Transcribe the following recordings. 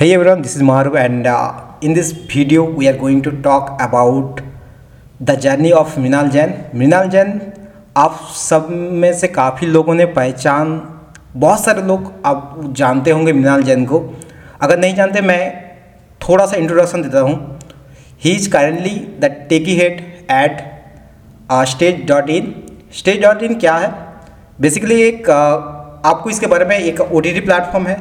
Hey everyone, this is Maru, and uh, in this video we are going to talk about the journey of Mrinal Jain Mrinal Jain आप सब में से काफ़ी लोगों ने पहचान बहुत सारे लोग आप जानते होंगे मृणाल जैन को। अगर नहीं जानते मैं थोड़ा सा इंट्रोडक्शन देता हूँ। He is currently the techie head at Stage dot in Stage dot in क्या है? बेसिकली एक uh, आपको इसके बारे में एक ओ टी टी प्लेटफॉर्म है।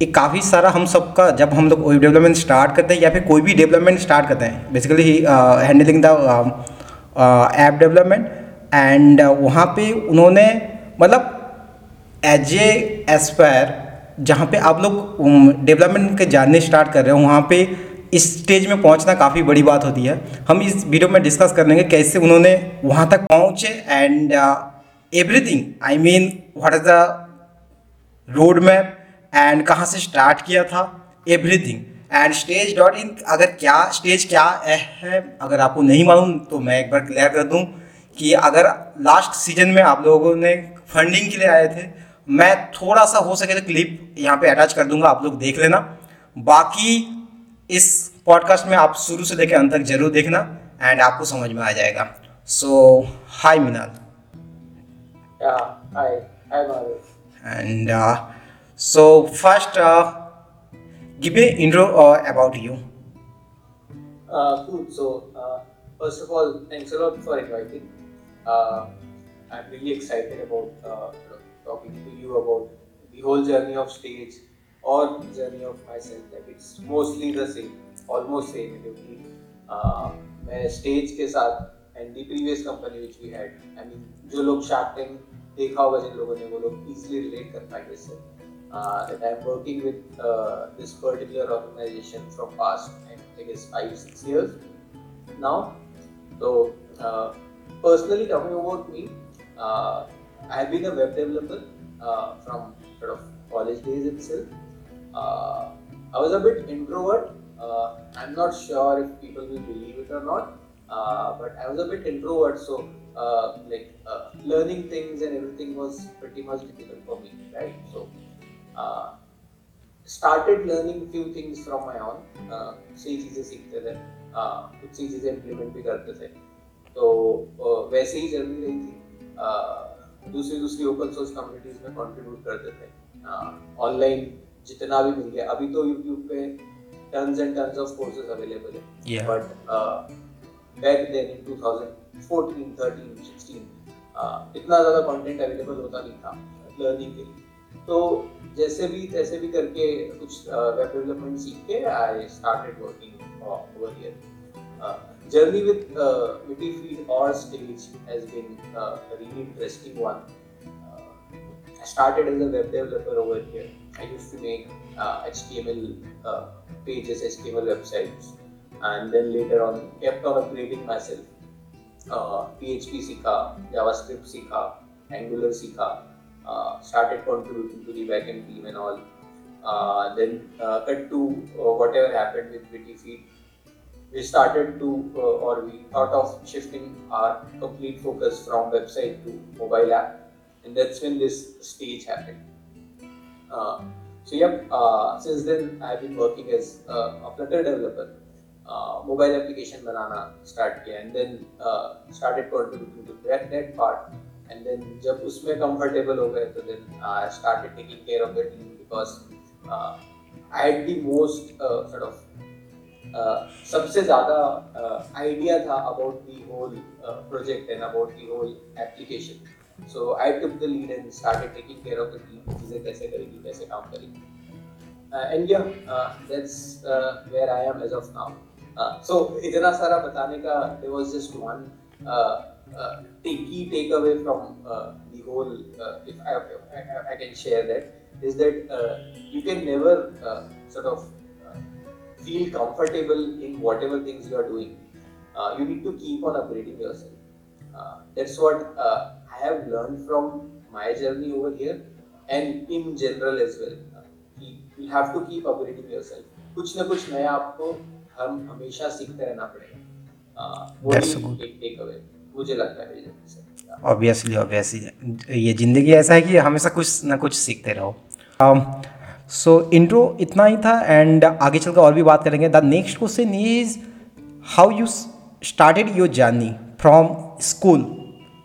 एक काफ़ी सारा हम सबका, जब हम लोग वेब डेवलपमेंट स्टार्ट करते हैं या फिर कोई भी डेवलपमेंट स्टार्ट करते हैं basically handling the app development and वहाँ पे उन्होंने मतलब एज ए एस्पायर जहाँ पे आप लोग डेवलपमेंट के जानने स्टार्ट कर रहे हो, वहाँ पे इस स्टेज में पहुँचना काफ़ी बड़ी बात होती है। हम इस वीडियो में डिस्कस कर लेंगे कैसे उन्होंने वहाँ तक पहुँचे and everything I mean what is the road map and कहाँ से स्टार्ट किया था? Everything and Stage dot in अगर क्या स्टेज क्या है अगर आपको नहीं मालूम तो मैं एक बार क्लियर कर दूँ कि अगर लास्ट सीज़न में आप लोगों ने फंडिंग के लिए आए थे मैं थोड़ा सा हो सके तो क्लिप यहाँ पे अटैच कर दूँगा आप लोग देख लेना। बाकी इस पॉडकास्ट में आप शुरू से लेकर अंत तक ज़रूर देखना एंड आपको समझ में आ जाएगा। So hi Minal and So first, uh, give me intro uh, about you. Uh, cool. So uh, first of all, thanks a lot for inviting. Uh, I'm really excited about uh, talking to you about the whole journey of stage or journey of myself. Like it's mostly the same, almost same. क्योंकि uh, मैं Stage के साथ and the previous company which we had I mean जो लोग shark tank देखा होगा जिन लोगों ने वो लोग इजीली रिलेट कर पाएँगे इससे uh, I'm working with uh, this particular organization from past, I guess, five six years now. So uh, personally, talking about me, uh, I have been a web developer uh, from sort of college days itself. Uh, I was a bit introvert. I'm not sure if people will believe it or not, but I was a bit introvert. So like learning things and everything was pretty much difficult for me, right? So started learning few things from my own सही चीज़ें सीखते थे। Uh, कुछ सी चीज़ें implement भी करते थे। तो uh, वैसे ही जर्नी रही थी। Uh, दूसरी दूसरी ओपन सोर्स कम्युनिटीज में कंट्रीब्यूट करते थे। ऑनलाइन जितना भी मिल गया। अभी तो यूट्यूब पे tons and tons of courses available है। बट बैक देन इन 2014 13 16 इतना ज़्यादा कंटेंट अवेलेबल होता नहीं था। लर्निंग के लिए। तो जैसे भी तैसे भी करके कुछ वेब डेवलपमेंट सीख के I started working over here uh, Stage has been uh, a really interesting one. Uh, I started as a web developer over here. I used to make uh, HTML uh, pages, HTML websites, and then later on kept on upgrading myself. Uh, PHP सीखा, JavaScript सीखा, Angular सीखा, uh, started contributing to the backend team and all. Uh, then uh, cut to whatever happened with Feed. We started to, or we thought of shifting our complete focus from website to mobile app, and that's when this stage happened. so yep, since then I've been working as a Flutter developer. Uh, mobile application banana start and then uh, started contributing to that, that part and then जब उसमें comfortable हो गए तो then I started taking care of team because I had the most sort of सबसे ज़्यादा idea uh, था about the whole project and about the whole application so I took the lead and started taking care of the team चीज़ें कैसे करेगी कैसे काम करेगी। And या that's where I am as of now so इतना सारा बताने का there was just one uh, key takeaway from uh, the whole, uh, if I, I, I, can share that, is that uh, you can never uh, sort of uh, feel comfortable in whatever things you are doing. you need to keep on upgrading yourself. that's what I have learned from my journey over here and in general as well. you have to keep upgrading yourself. कुछ ना कुछ नया आपको हम हमेशा सीखते रहना पड़ेगा वो एक टेक अवे ये ज़िंदगी ऐसा है कि हमेशा कुछ ना कुछ सीखते रहो। um, सो इंट्रो इतना ही था एंड आगे चलकर और भी बात करेंगे। The next question is how you started your journey from school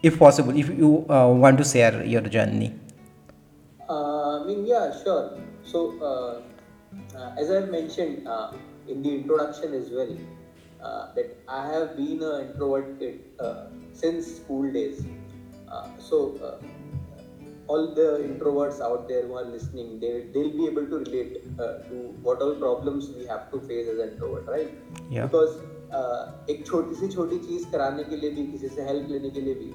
if possible if you want to share your journey so uh, uh, as i mentioned uh, in the introduction as well uh, that i have been an introvert kid uh, since school days so all the introverts out there who are listening they they'll be able to relate to what all problems we have to face as introvert right yeah because एक छोटी सी छोटी चीज़ कराने के लिए भी किसी से help लेने के लिए भी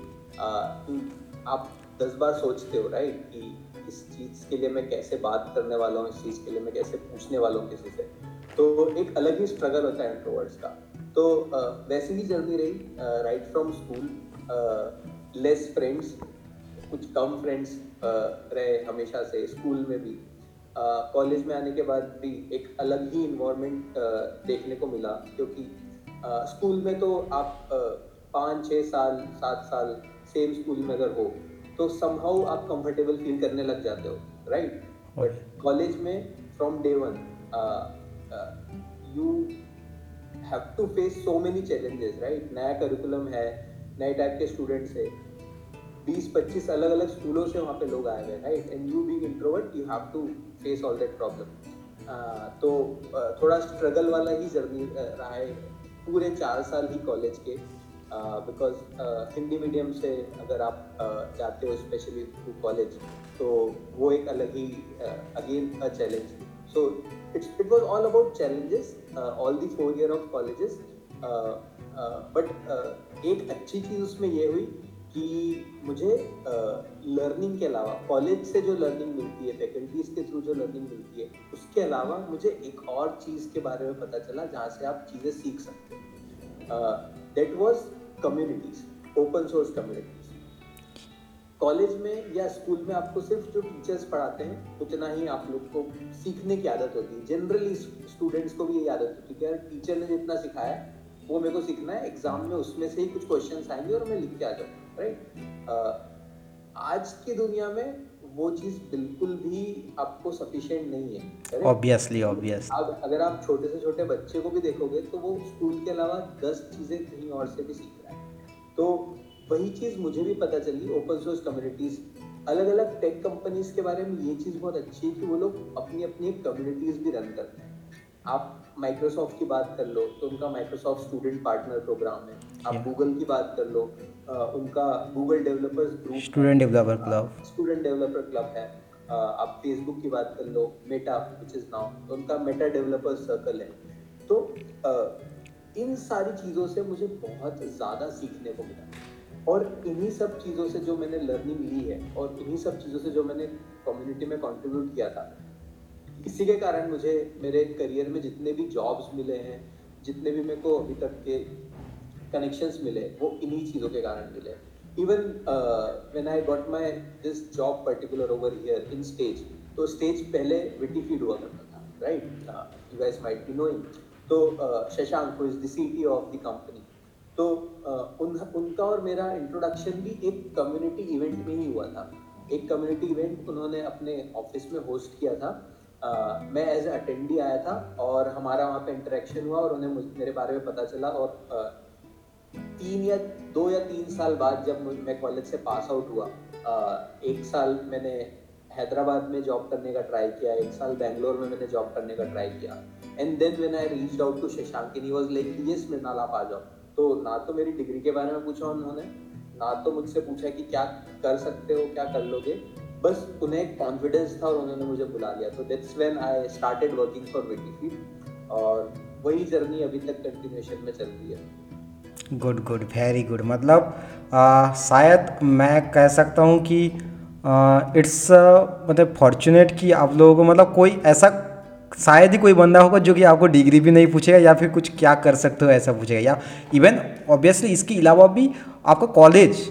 आप दस बार सोचते हो राइट कि इस चीज़ के लिए मैं कैसे बात करने वाला हूँ इस चीज़ के लिए मैं कैसे पूछने वाला हूँ किसी से तो एक अलग ही स्ट्रगल होता है इंट्रोवर्ड्स का तो वैसे ही जर्नी रही right from school less friends कुछ कम फ्रेंड्स रहे हमेशा से स्कूल में भी। कॉलेज में आने के बाद भी एक अलग ही इन्वायरमेंट देखने को मिला क्योंकि स्कूल में तो आप पाँच छः साल सात साल सेम स्कूल में अगर हो तो समहाउ आप कंफर्टेबल फील करने लग जाते हो राइट बट कॉलेज में from day one you have to face so many challenges right नया करिकुलम है, नए टाइप के स्टूडेंट्स है। बीस पच्चीस अलग अलग स्कूलों से वहाँ पे लोग आए हुए right and you being introvert you have to face all that problem तो थोड़ा स्ट्रगल वाला ही जर्नी रहा है पूरे चार साल ही कॉलेज के। बिकॉज़ हिंदी मीडियम से अगर आप जाते हो स्पेशली कॉलेज तो वो एक अलग ही again a challenge so it's it was all about challenges all the four year of colleges but एक अच्छी चीज़ उसमें ये हुई कि मुझे लर्निंग uh, के अलावा कॉलेज से जो लर्निंग मिलती है फैकल्टीज के थ्रू जो लर्निंग मिलती है उसके अलावा मुझे एक और चीज़ के बारे में पता चला जहाँ से आप चीज़ें सीख सकते हैं। That was communities open source communities college में या स्कूल में आपको सिर्फ़ जो टीचर्स पढ़ाते हैं उतना ही आप लोग को सीखने की आदत होती है। जनरली स्टूडेंट्स को भी यही आदत होती है कि यार टीचर ने जितना सिखाया वो मेरे को सीखना है एग्ज़ाम में उसमें से ही कुछ क्वेश्चन आएँगे और मैं लिख के आ जाऊँ राइट आज की दुनिया में वो चीज़ बिल्कुल भी आपको सफिशिएंट नहीं है ऑब्वियसली ऑब्वियस अब अगर आप छोटे से छोटे बच्चे को भी देखोगे तो वो स्कूल के अलावा दस चीज़ें कहीं और से भी सीख रहा है। तो वही चीज़ मुझे भी पता चली ओपन सोर्स कम्युनिटीज अलग अलग टेक कंपनीज़ के बारे में ये चीज़ बहुत अच्छी है कि वो लोग अपनी अपनी कम्युनिटीज भी रन करते हैं। आप माइक्रोसॉफ्ट की बात कर लो तो उनका माइक्रोसॉफ्ट स्टूडेंट पार्टनर प्रोग्राम है। आप गूगल की बात कर लो उनका Google developers group student developer club student developer club है। आप फेसबुक की बात कर लो मेटा विच इज़ नाउ तो उनका मेटा डेवलपर सर्कल है। तो इन सारी चीज़ों से मुझे बहुत ज़्यादा सीखने को मिला। और इन्हीं सब चीज़ों से जो मैंने लर्निंग ली है और इन्हीं सब चीज़ों से जो मैंने कम्युनिटी में कंट्रीब्यूट किया था, इसी के कारण मुझे मेरे करियर में जितने भी जॉब्स मिले हैं, जितने भी मेरे को अभी तक के कनेक्शंस मिले, वो इन्हीं चीज़ों के कारण मिले। Even when I got my this job particular over here in Stage तो स्टेज पहले विटी फ़ीड हुआ करता था right you guys might be knowing तो Shashank who is the CTO of the company तो उन उनका और मेरा इंट्रोडक्शन भी एक कम्युनिटी इवेंट में ही हुआ था। एक कम्युनिटी इवेंट उन्होंने अपने ऑफ़िस में होस्ट किया था। Uh, मैं एज अटेंडी आया था और हमारा वहाँ पे इंटरेक्शन हुआ और उन्हें मेरे बारे में पता चला और uh, तीन या दो या तीन साल बाद जब मैं कॉलेज से पास आउट हुआ आ, एक साल मैंने हैदराबाद में जॉब करने का ट्राई किया एक साल बैंगलोर में मैंने जॉब करने का ट्राई किया। And then when I reached out to Shashank he was like yes Mrinal आप आ जाओ तो ना तो मेरी डिग्री के बारे में पूछा उन्होंने ना तो मुझसे पूछा कि क्या कर सकते हो क्या कर लोगे। बस उन्हें एक कॉन्फिडेंस था और उन्होंने मुझे बुला लिया। तो that's when I started working for witty और वही जर्नी अभी तक कंटिन्यूएशन में चल रही है। गुड गुड वेरी गुड मतलब आ, शायद मैं कह सकता हूँ कि इट्स मतलब फॉर्चुनेट कि आप लोगों को मतलब कोई ऐसा शायद ही कोई बंदा होगा जो कि आपको डिग्री भी नहीं पूछेगा या फिर कुछ क्या कर सकते हो ऐसा पूछेगा। या इवन ऑब्वियसली इसके अलावा भी आपका कॉलेज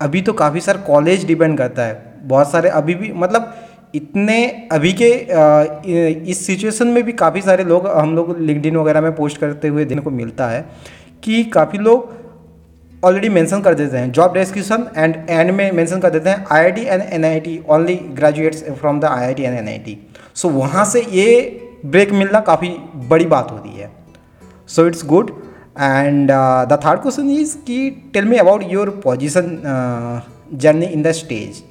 अभी तो काफ़ी सारा कॉलेज डिपेंड करता है। बहुत सारे अभी भी मतलब इतने अभी के इस सिचुएशन में भी काफ़ी सारे लोग, हम लोग लिंकडिन वगैरह में पोस्ट करते हुए देखने को मिलता है कि काफ़ी लोग ऑलरेडी मेंशन कर देते हैं। जॉब डिस्क्रिप्शन एंड एंड में मेंशन कर देते हैं। I I T and N I T only graduates from the I I T and N I T so so, वहाँ से ये ब्रेक मिलना काफ़ी बड़ी बात होती है। So it's good and the third question is कि tell me about your position journey in the Stage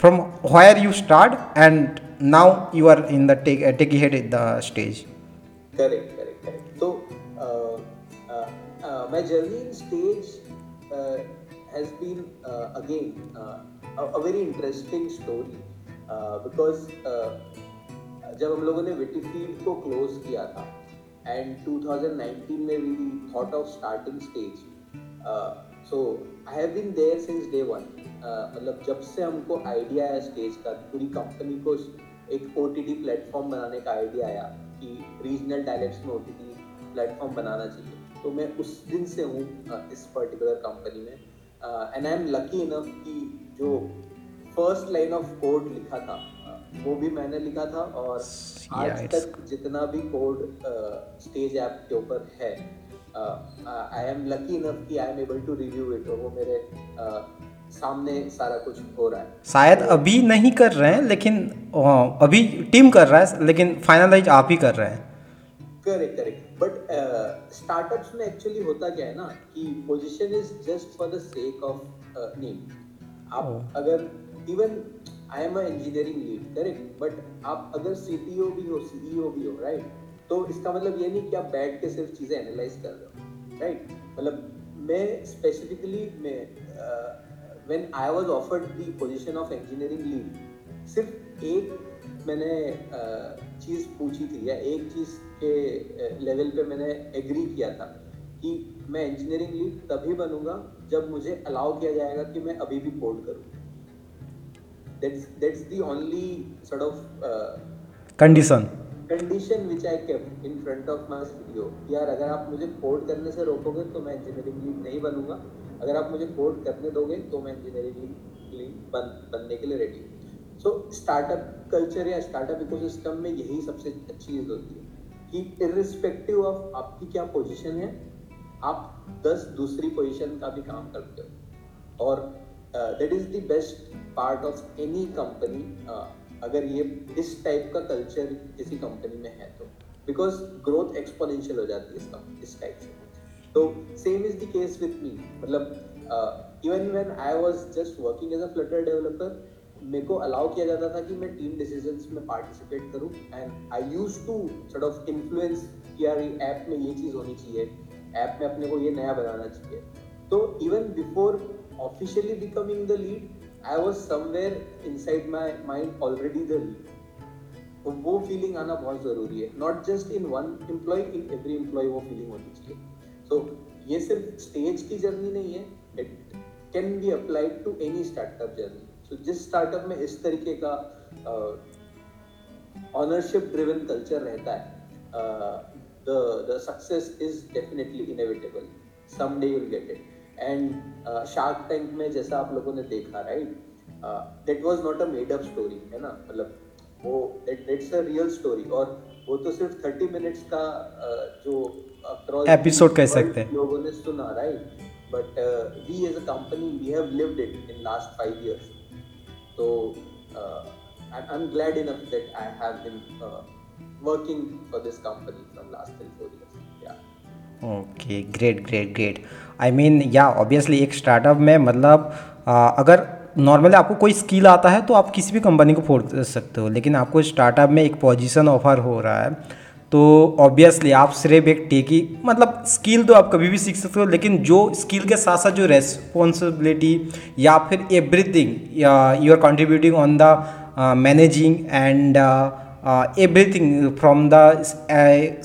from where you start and now you are in techie head in the Stage मैं journey Stage has been again a, a very interesting story uh, because uh, जब हम लोगों ने witty field को close किया था and 2019 में we thought of starting Stage so I have been there since day one मतलब जब से हमको आइडिया आया स्टेज का पूरी कंपनी को एक ओ टी टी प्लेटफॉर्म बनाने का आइडिया आया कि रीजनल डायलेक्ट्स में ओ टी टी प्लेटफॉर्म बनाना चाहिए तो मैं उस दिन से हूँ uh, इस पर्टिकुलर कंपनी में। And I am lucky enough कि जो फ़र्स्ट लाइन ऑफ़ कोड लिखा था uh, वो भी मैंने लिखा था और आज तक जितना भी कोड स्टेज ऐप के ऊपर है आई एम लकी इनफ कि I am able to review it और वो मेरे uh, सामने सारा कुछ हो रहा है। शायद अभी नहीं कर रहे हैं लेकिन uh, अभी टीम कर रहा है लेकिन फाइनलाइज आप ही कर रहे हैं। करेक्ट करेक्ट बट स्टार्टअप्स में एक्चुअली होता क्या है ना कि position is just for the sake of name आप. अगर even I am engineering lead correct but आप अगर सीटीओ भी हो सीईओ भी हो राइट right? तो इसका मतलब ये नहीं कि आप बैठ के सिर्फ़ चीज़ें एनालाइज कर रहे हो राइट मतलब मैं स्पेसिफिकली मैं when I was offered the position of engineering lead सिर्फ़ एक मैंने uh, चीज़ पूछी थी या एक चीज़ के लेवल पे मैंने एग्री किया था कि मैं इंजीनियरिंग लीड तभी बनूँगा जब मुझे अलाउ किया जाएगा कि मैं अभी भी कोड करूँ। That's that's the only sort of condition condition which I kept in front of my studio यार अगर आप मुझे कोड करने से रोकोगे तो मैं इंजीनियरिंग लीड नहीं बनूँगा। अगर आप मुझे कोड करने दोगे तो मैं इंजीनियरिंग लीड बन बनने के लिए रेडी हूँ। सो स्टार्टअप कल्चर या स्टार्टअप इकोसिस्टम में यही सबसे अच्छी चीज़ होती है। कि इरिस्पेक्टिव ऑफ़ आपकी क्या पोजीशन है, आप दस दूसरी पोजीशन का भी काम करते हो। और that is the best part of any company अगर ये इस टाइप का कल्चर किसी कंपनी में है तो। बिकॉज़ ग्रोथ एक्सपोनेंशियल हो जाती है इस टाइप से। तो same is the case with me मतलब even when I was just working as a Flutter developer मेरे को अलाउ किया जाता था कि मैं टीम डिसीजंस में पार्टिसिपेट करूँ and I use to sort of influence कि यार ऐप में ये चीज़ होनी चाहिए ऐप में अपने को ये नया बनाना चाहिए। तो even before officially becoming the lead I was somewhere in side my mind already the lead तो वो फीलिंग आना बहुत ज़रूरी है। Not just in one employ in every employ वो फीलिंग होनी चाहिए। सो ये सिर्फ़ स्टेज की जर्नी नहीं है it can be applied to any startup journey तो जिस स्टार्टअप में इस तरीके का ऑनरशिप ड्रिवन कल्चर रहता है the the success is definitely inevitable some day you get it and Shark Tank में जैसा आप लोगों ने देखा right that was not a made up story है ना? मतलब वो दैट्स अ रियल स्टोरी और वो तो सिर्फ़ थर्टी मिनट्स का जो एपिसोड कह सकते हैं। लोगों ने सुना right but we as a company we have lived it in last five years so uh, I'm, I'm glad enough that I have been uh, working for this company from last three four years. Yeah. Okay great great great I mean yeah obviously एक startup में मतलब आ, अगर normally आपको कोई skill आता है तो आप किसी भी कंपनी को फोड़ सकते हो लेकिन आपको स्टार्टअप में एक पोजीशन ऑफ़र हो रहा है तो ऑब्वियसली आप सिर्फ़ एक टेकी मतलब स्किल तो आप कभी भी सीख सकते हो, लेकिन जो स्किल के साथ साथ जो रेस्पॉन्सिबिलिटी या फिर everything you are contributing on the managing and everything from the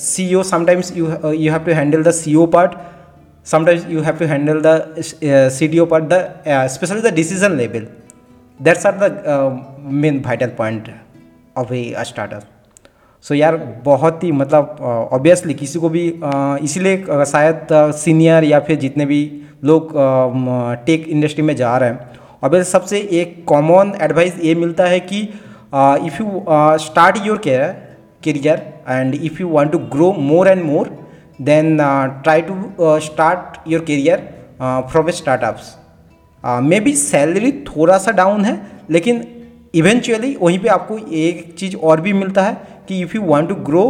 C O sometimes you you have to handle the C O part sometimes you have to handle the C D O part the specially the decision level that's are the main vital point of a startup so so, यार बहुत ही मतलब obviously किसी को भी इसीलिए शायद senior या फिर जितने भी लोग टेक इंडस्ट्री में जा रहे हैं ऑब्वियस सबसे एक कॉमन एडवाइस ये मिलता है कि if you start your career career and if you want to grow more and more then uh, try to uh, start your career uh, maybe salary थोड़ा सा डाउन है लेकिन इवेंचुअली वहीं पे आपको एक चीज़ और भी मिलता है कि if you want to grow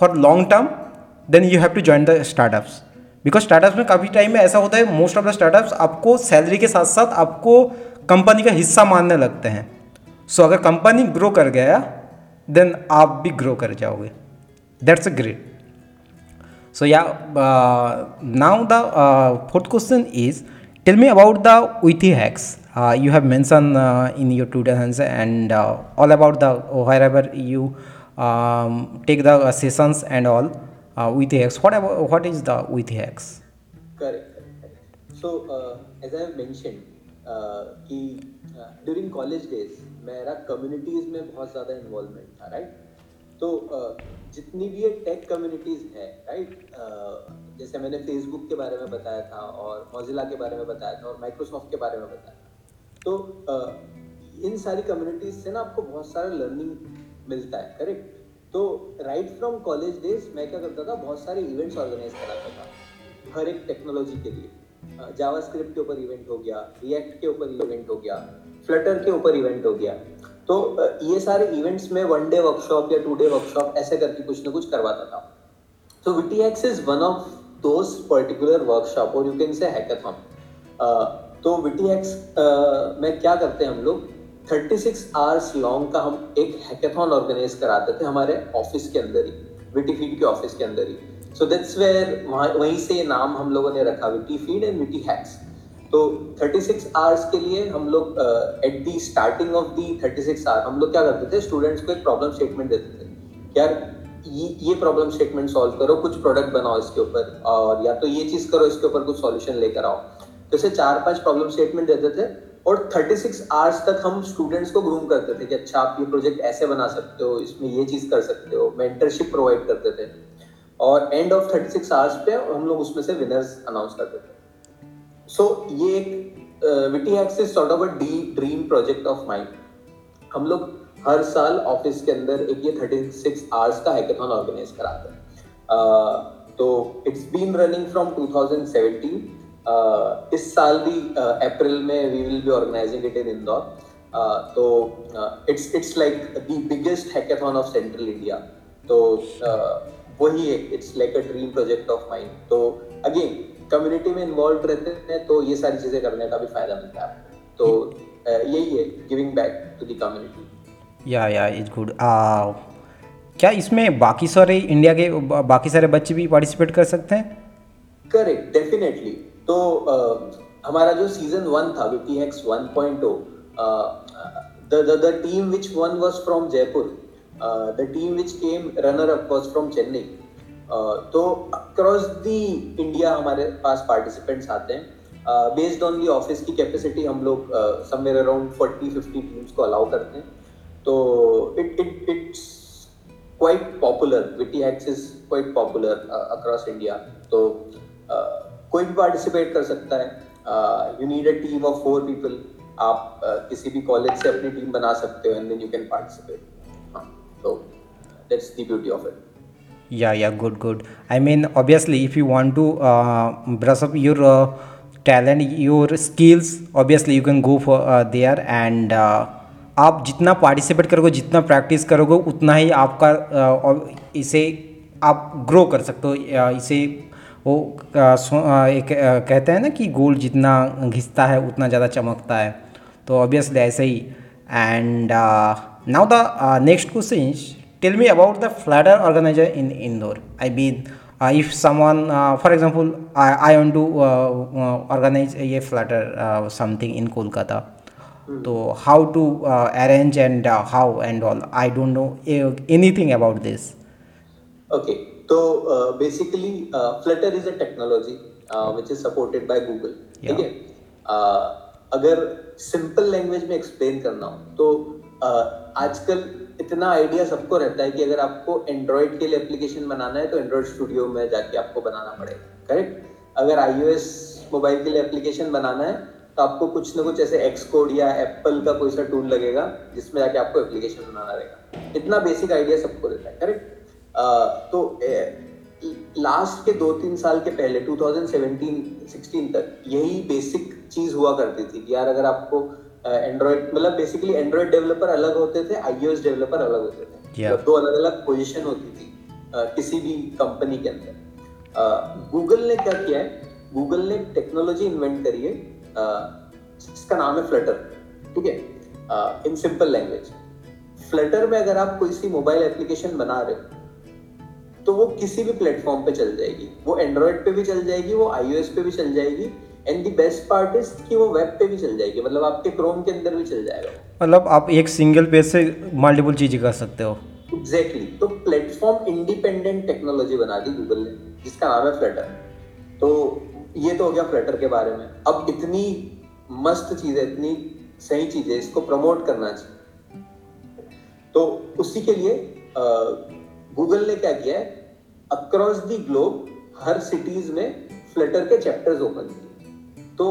for long term then you have to join the startups because startups में काफ़ी टाइम में ऐसा होता है मोस्ट ऑफ़ द स्टार्टअप्स आपको सैलरी के साथ साथ आपको कंपनी का हिस्सा मानने लगते हैं. सो so, अगर कंपनी ग्रो कर गया देन आप भी ग्रो कर जाओगे. That's a great so yeah now the fourth question is tell me about the Witty Hacks you have mentioned uh, in your tutors and uh, all about the wherever you um, take the uh, sessions and all uh, with hacks what about what is the with hacks correct, so uh, as i have mentioned uh, कि during college days मेरा communities में बहुत ज़्यादा involvement था right तो जितनी भी ये टेक कम्युनिटीज है राइट जैसे मैंने फेसबुक के बारे में बताया था और मोजिला के बारे में बताया था और माइक्रोसॉफ्ट के बारे में बताया तो इन सारी कम्युनिटीज से ना आपको बहुत सारा लर्निंग मिलता है करेक्ट तो राइट फ्रॉम कॉलेज डेज़ मैं क्या करता था, बहुत सारे इवेंट्स ऑर्गेनाइज कराता था, हर एक टेक्नोलॉजी के लिए। जावा स्क्रिप्ट के ऊपर इवेंट हो गया रिएक्ट के ऊपर इवेंट हो गया फ्लटर के ऊपर इवेंट हो गया। तो ये सारे इवेंट्स में वन डे वर्कशॉप या टू डे वर्कशॉप ऐसे करके कुछ ना कुछ करवाता था। तो Witty Hacks is one of those particular workshop और यू कैन से हैकाथॉन तो विटीएक्स में क्या करते हैं हम लोग? 36 आवर्स लॉन्ग का हम एक हैकाथॉन ऑर्गेनाइज कराते थे हमारे ऑफ़िस के अंदर ही विटी फ़ीड के ऑफ़िस के अंदर ही। सो दैट्स वेयर वहीं से ये नाम हम लोगों ने रखा Witty Feed and Witty Hacks तो 36 आवर्स के लिए हम लोग at the starting of the 36 hour हम लोग क्या करते थे? स्टूडेंट्स को एक प्रॉब्लम स्टेटमेंट देते थे यार, ये ये प्रॉब्लम स्टेटमेंट सॉल्व करो, कुछ प्रोडक्ट बनाओ इसके ऊपर, और या तो ये चीज़ करो, इसके ऊपर कुछ सॉल्यूशन लेकर आओ। इसे चार पाँच प्रॉब्लम स्टेटमेंट देते थे और 36 आवर्स तक हम स्टूडेंट्स को ग्रूम करते थे कि अच्छा आप ये प्रोजेक्ट ऐसे बना सकते हो इसमें ये चीज़ कर सकते हो मेंटरशिप प्रोवाइड करते थे। और एंड ऑफ़ 36 आवर्स पे हम लोग उसमें से विनर्स अनाउंस करते थे। सो so, ये एक Witty Hacks is sort of a the dream project of mind हम लोग हर साल ऑफ़िस के अंदर एक ये 36 आवर्स का हैकेथॉन ऑर्गेनाइज कराते हैं। uh, तो it's been running from 2017 uh, इस साल भी अप्रैल में we will be organising it in Indore तो it's it's like the biggest hackathon of central India तो वही है it's like a dream project of mind तो अगेन कम्युनिटी में इन्वॉल्व रहते हैं तो ये सारी चीज़ें करने का भी फ़ायदा मिलता है. तो यही है giving back to the community yeah yeah is good क्या इसमें बाकी सारे इंडिया के बाकी सारे बच्चे भी पार्टिसिपेट कर सकते हैं? करेक्ट डेफिनेटली तो uh, हमारा जो सीज़न वन था V X one point the team which won was from Jaipur the team which came runner up was from Chennai तो अक्रॉस दी इंडिया हमारे पास पार्टिसिपेंट्स आते हैं। बेस्ड ऑन दी ऑफ़िस की capacity हम लोग somewhere around forty fifty teams को allow करते हैं। तो it it it's quite popular Witty Hacks is quite popular across India तो uh, कोई भी पार्टिसिपेट कर सकता है। You need a team of four people आप uh, किसी भी कॉलेज से अपनी टीम बना सकते हो and then you can participate तो that's the beauty of it i mean obviously if you want to uh, brush up your uh, talent your skills obviously you can go for uh, there and uh, आप जितना participate करोगे जितना practice करोगे उतना ही आपका uh, इसे आप grow कर सकते हो इसे वो एक कहते हैं ना कि गोल्ड जितना घिसता है उतना ज़्यादा चमकता है। तो ऑब्वियसली ऐसे ही। And now the next question tell me about the Flutter organiser in Indore I mean if someone for example I want to organise ये फ्लैटर समथिंग इन कोलकाता तो how to arrange and how and all I don't know anything about this okay basically, Flutter is a technology which is supported by Google. Yeah. ठीक है अगर simple language में explain करना हो तो uh, आजकल इतना आइडिया सबको रहता है कि अगर आपको एंड्रॉइड के लिए एप्लीकेशन बनाना है तो एंड्रॉइड स्टूडियो में जाके आपको बनाना पड़ेगा करेक्ट अगर आईओएस मोबाइल के लिए एप्लीकेशन बनाना है तो आपको कुछ ना कुछ ऐसे एक्स कोड या एप्पल का कोई सा टूल लगेगा जिसमें जाके आपको एप्लीकेशन बनाना रहेगा इतना बेसिक आइडिया सबको रहता है करेक्ट तो लास्ट के दो तीन साल के पहले 2017-16 तक यही बेसिक चीज़ हुआ करती थी कि यार अगर आपको एंड्रॉइड मतलब बेसिकली एंड्रॉइड डेवलपर अलग होते थे आईओएस डेवलपर अलग होते थे। Yeah. मतलब दो अलग अलग पोजीशन होती थी किसी भी कंपनी के अंदर। गूगल ने क्या किया है? गूगल ने टेक्नोलॉजी इन्वेंट करी है जिसका नाम है फ्लटर ठीक है? इन सिंपल लैंग्वेज फ्लटर में अगर आप कोई सी मोबाइल एप्लीकेशन बना रहे हो तो वो किसी भी प्लेटफॉर्म पे चल जाएगी। वो एंड्रॉइड पे भी चल जाएगी वो आईओएस पे भी चल जाएगी and the best part is कि वो वेब पे भी चल जाएगी। मतलब आपके क्रोम के अंदर भी चल जाएगा मतलब आप एक सिंगल पेज से मल्टीपल चीज़ें कर सकते हो। Exactly exactly. तो प्लेटफॉर्म इंडिपेंडेंट टेक्नोलॉजी बना दी गूगल ने जिसका नाम है फ्लटर तो ये तो हो गया फ्लटर के बारे में। अब इतनी मस्त चीज़ है इतनी सही चीज़ है इसको प्रमोट करना चाहिए। तो उसी के लिए गूगल ने क्या किया है? अक्रॉस द ग्लोब हर सिटीज़ में फ्लटर के चैप्टर्स ओपन किए तो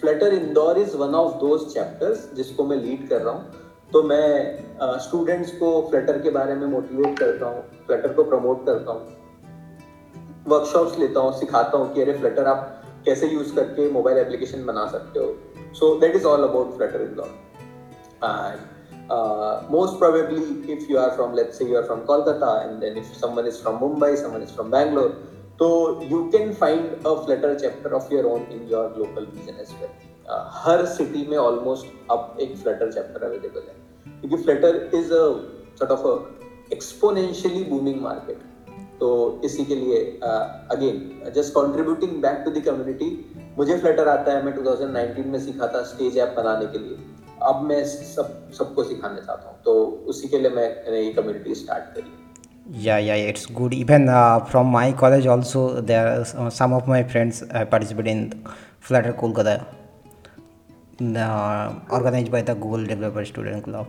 Flutter Indore is one of those chapters जिसको मैं लीड कर रहा हूँ। तो मैं स्टूडेंट्स uh, को फ्लटर के बारे में मोटिवेट करता हूँ फ्लटर को प्रमोट करता हूँ। वर्कशॉप्स लेता हूँ सिखाता हूँ कि अरे फ्लटर आप कैसे यूज़ करके मोबाइल एप्लीकेशन बना सकते हो। So that is all about Flutter Indore uh, most probably if you are from let's say you are from kolkata and then if someone is from mumbai someone is from bangalore so you can find a flutter chapter of your own in your local region as well uh, हर city में almost अब एक Flutter chapter available है क्योंकि Flutter is a sort of a exponentially booming market तो इसी के लिए again just contributing back to the community मुझे फ्लटर आता है मैं 2019 में सीखा था स्टेज ऐप बनाने के लिए अब मैं सब सबको सिखाने चाहता हूँ तो उसी के लिए मैंने ये कम्युनिटी स्टार्ट करी Yeah, yeah, it's good. Even uh, from my college also, there are uh, some of my friends uh, participate in Flutter Kolkata, uh, organized by the Google Developer Student Club.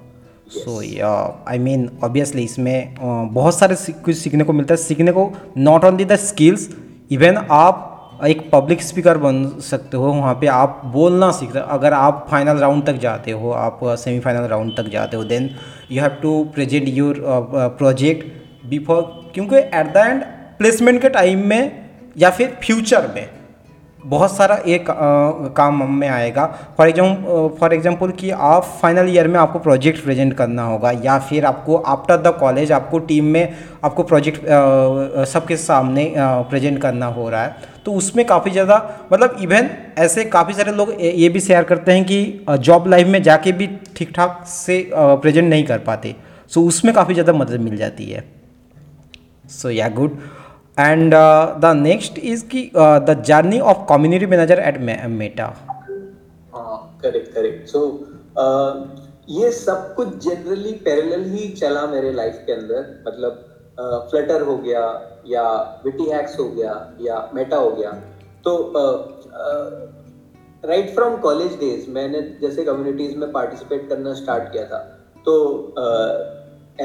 So yeah, I mean obviously इसमें uh, बहुत सारे कुछ सीखने को मिलता है सीखने को not only the skills even आप एक पब्लिक स्पीकर बन सकते हो, वहाँ पे आप बोलना सीख रहे अगर आप फाइनल राउंड तक जाते हो, आप सेमीफाइनल राउंड तक जाते हो then you have to present your project before क्योंकि एट द एंड प्लेसमेंट के टाइम में या फिर फ्यूचर में बहुत सारा एक अ, काम में आएगा। फॉर एग्ज़ाम फॉर एग्ज़ाम्पल कि आप फाइनल ईयर में आपको प्रोजेक्ट प्रेजेंट करना होगा या फिर आपको आफ्टर द कॉलेज आपको टीम में आपको प्रोजेक्ट सबके सामने प्रेजेंट करना हो रहा है। तो उसमें काफ़ी ज़्यादा मतलब इवन ऐसे काफ़ी सारे लोग ये भी शेयर करते हैं कि जॉब लाइफ में जाके भी ठीक ठाक से प्रेजेंट नहीं कर पाते। सो उसमें काफ़ी ज़्यादा मदद मिल जाती है। सो या good. And the next is ki, uh, the journey of community manager at meta. हाँ करेक्ट करेक्ट सो ये सब कुछ जनरली पैरेलल ही चला मेरे लाइफ के अंदर। मतलब फ्लटर uh, हो गया या विटी हैक्स हो गया या मेटा हो गया। तो राइट फ्रॉम कॉलेज डेज़ मैंने जैसे कम्युनिटीज में पार्टिसिपेट करना स्टार्ट किया था। तो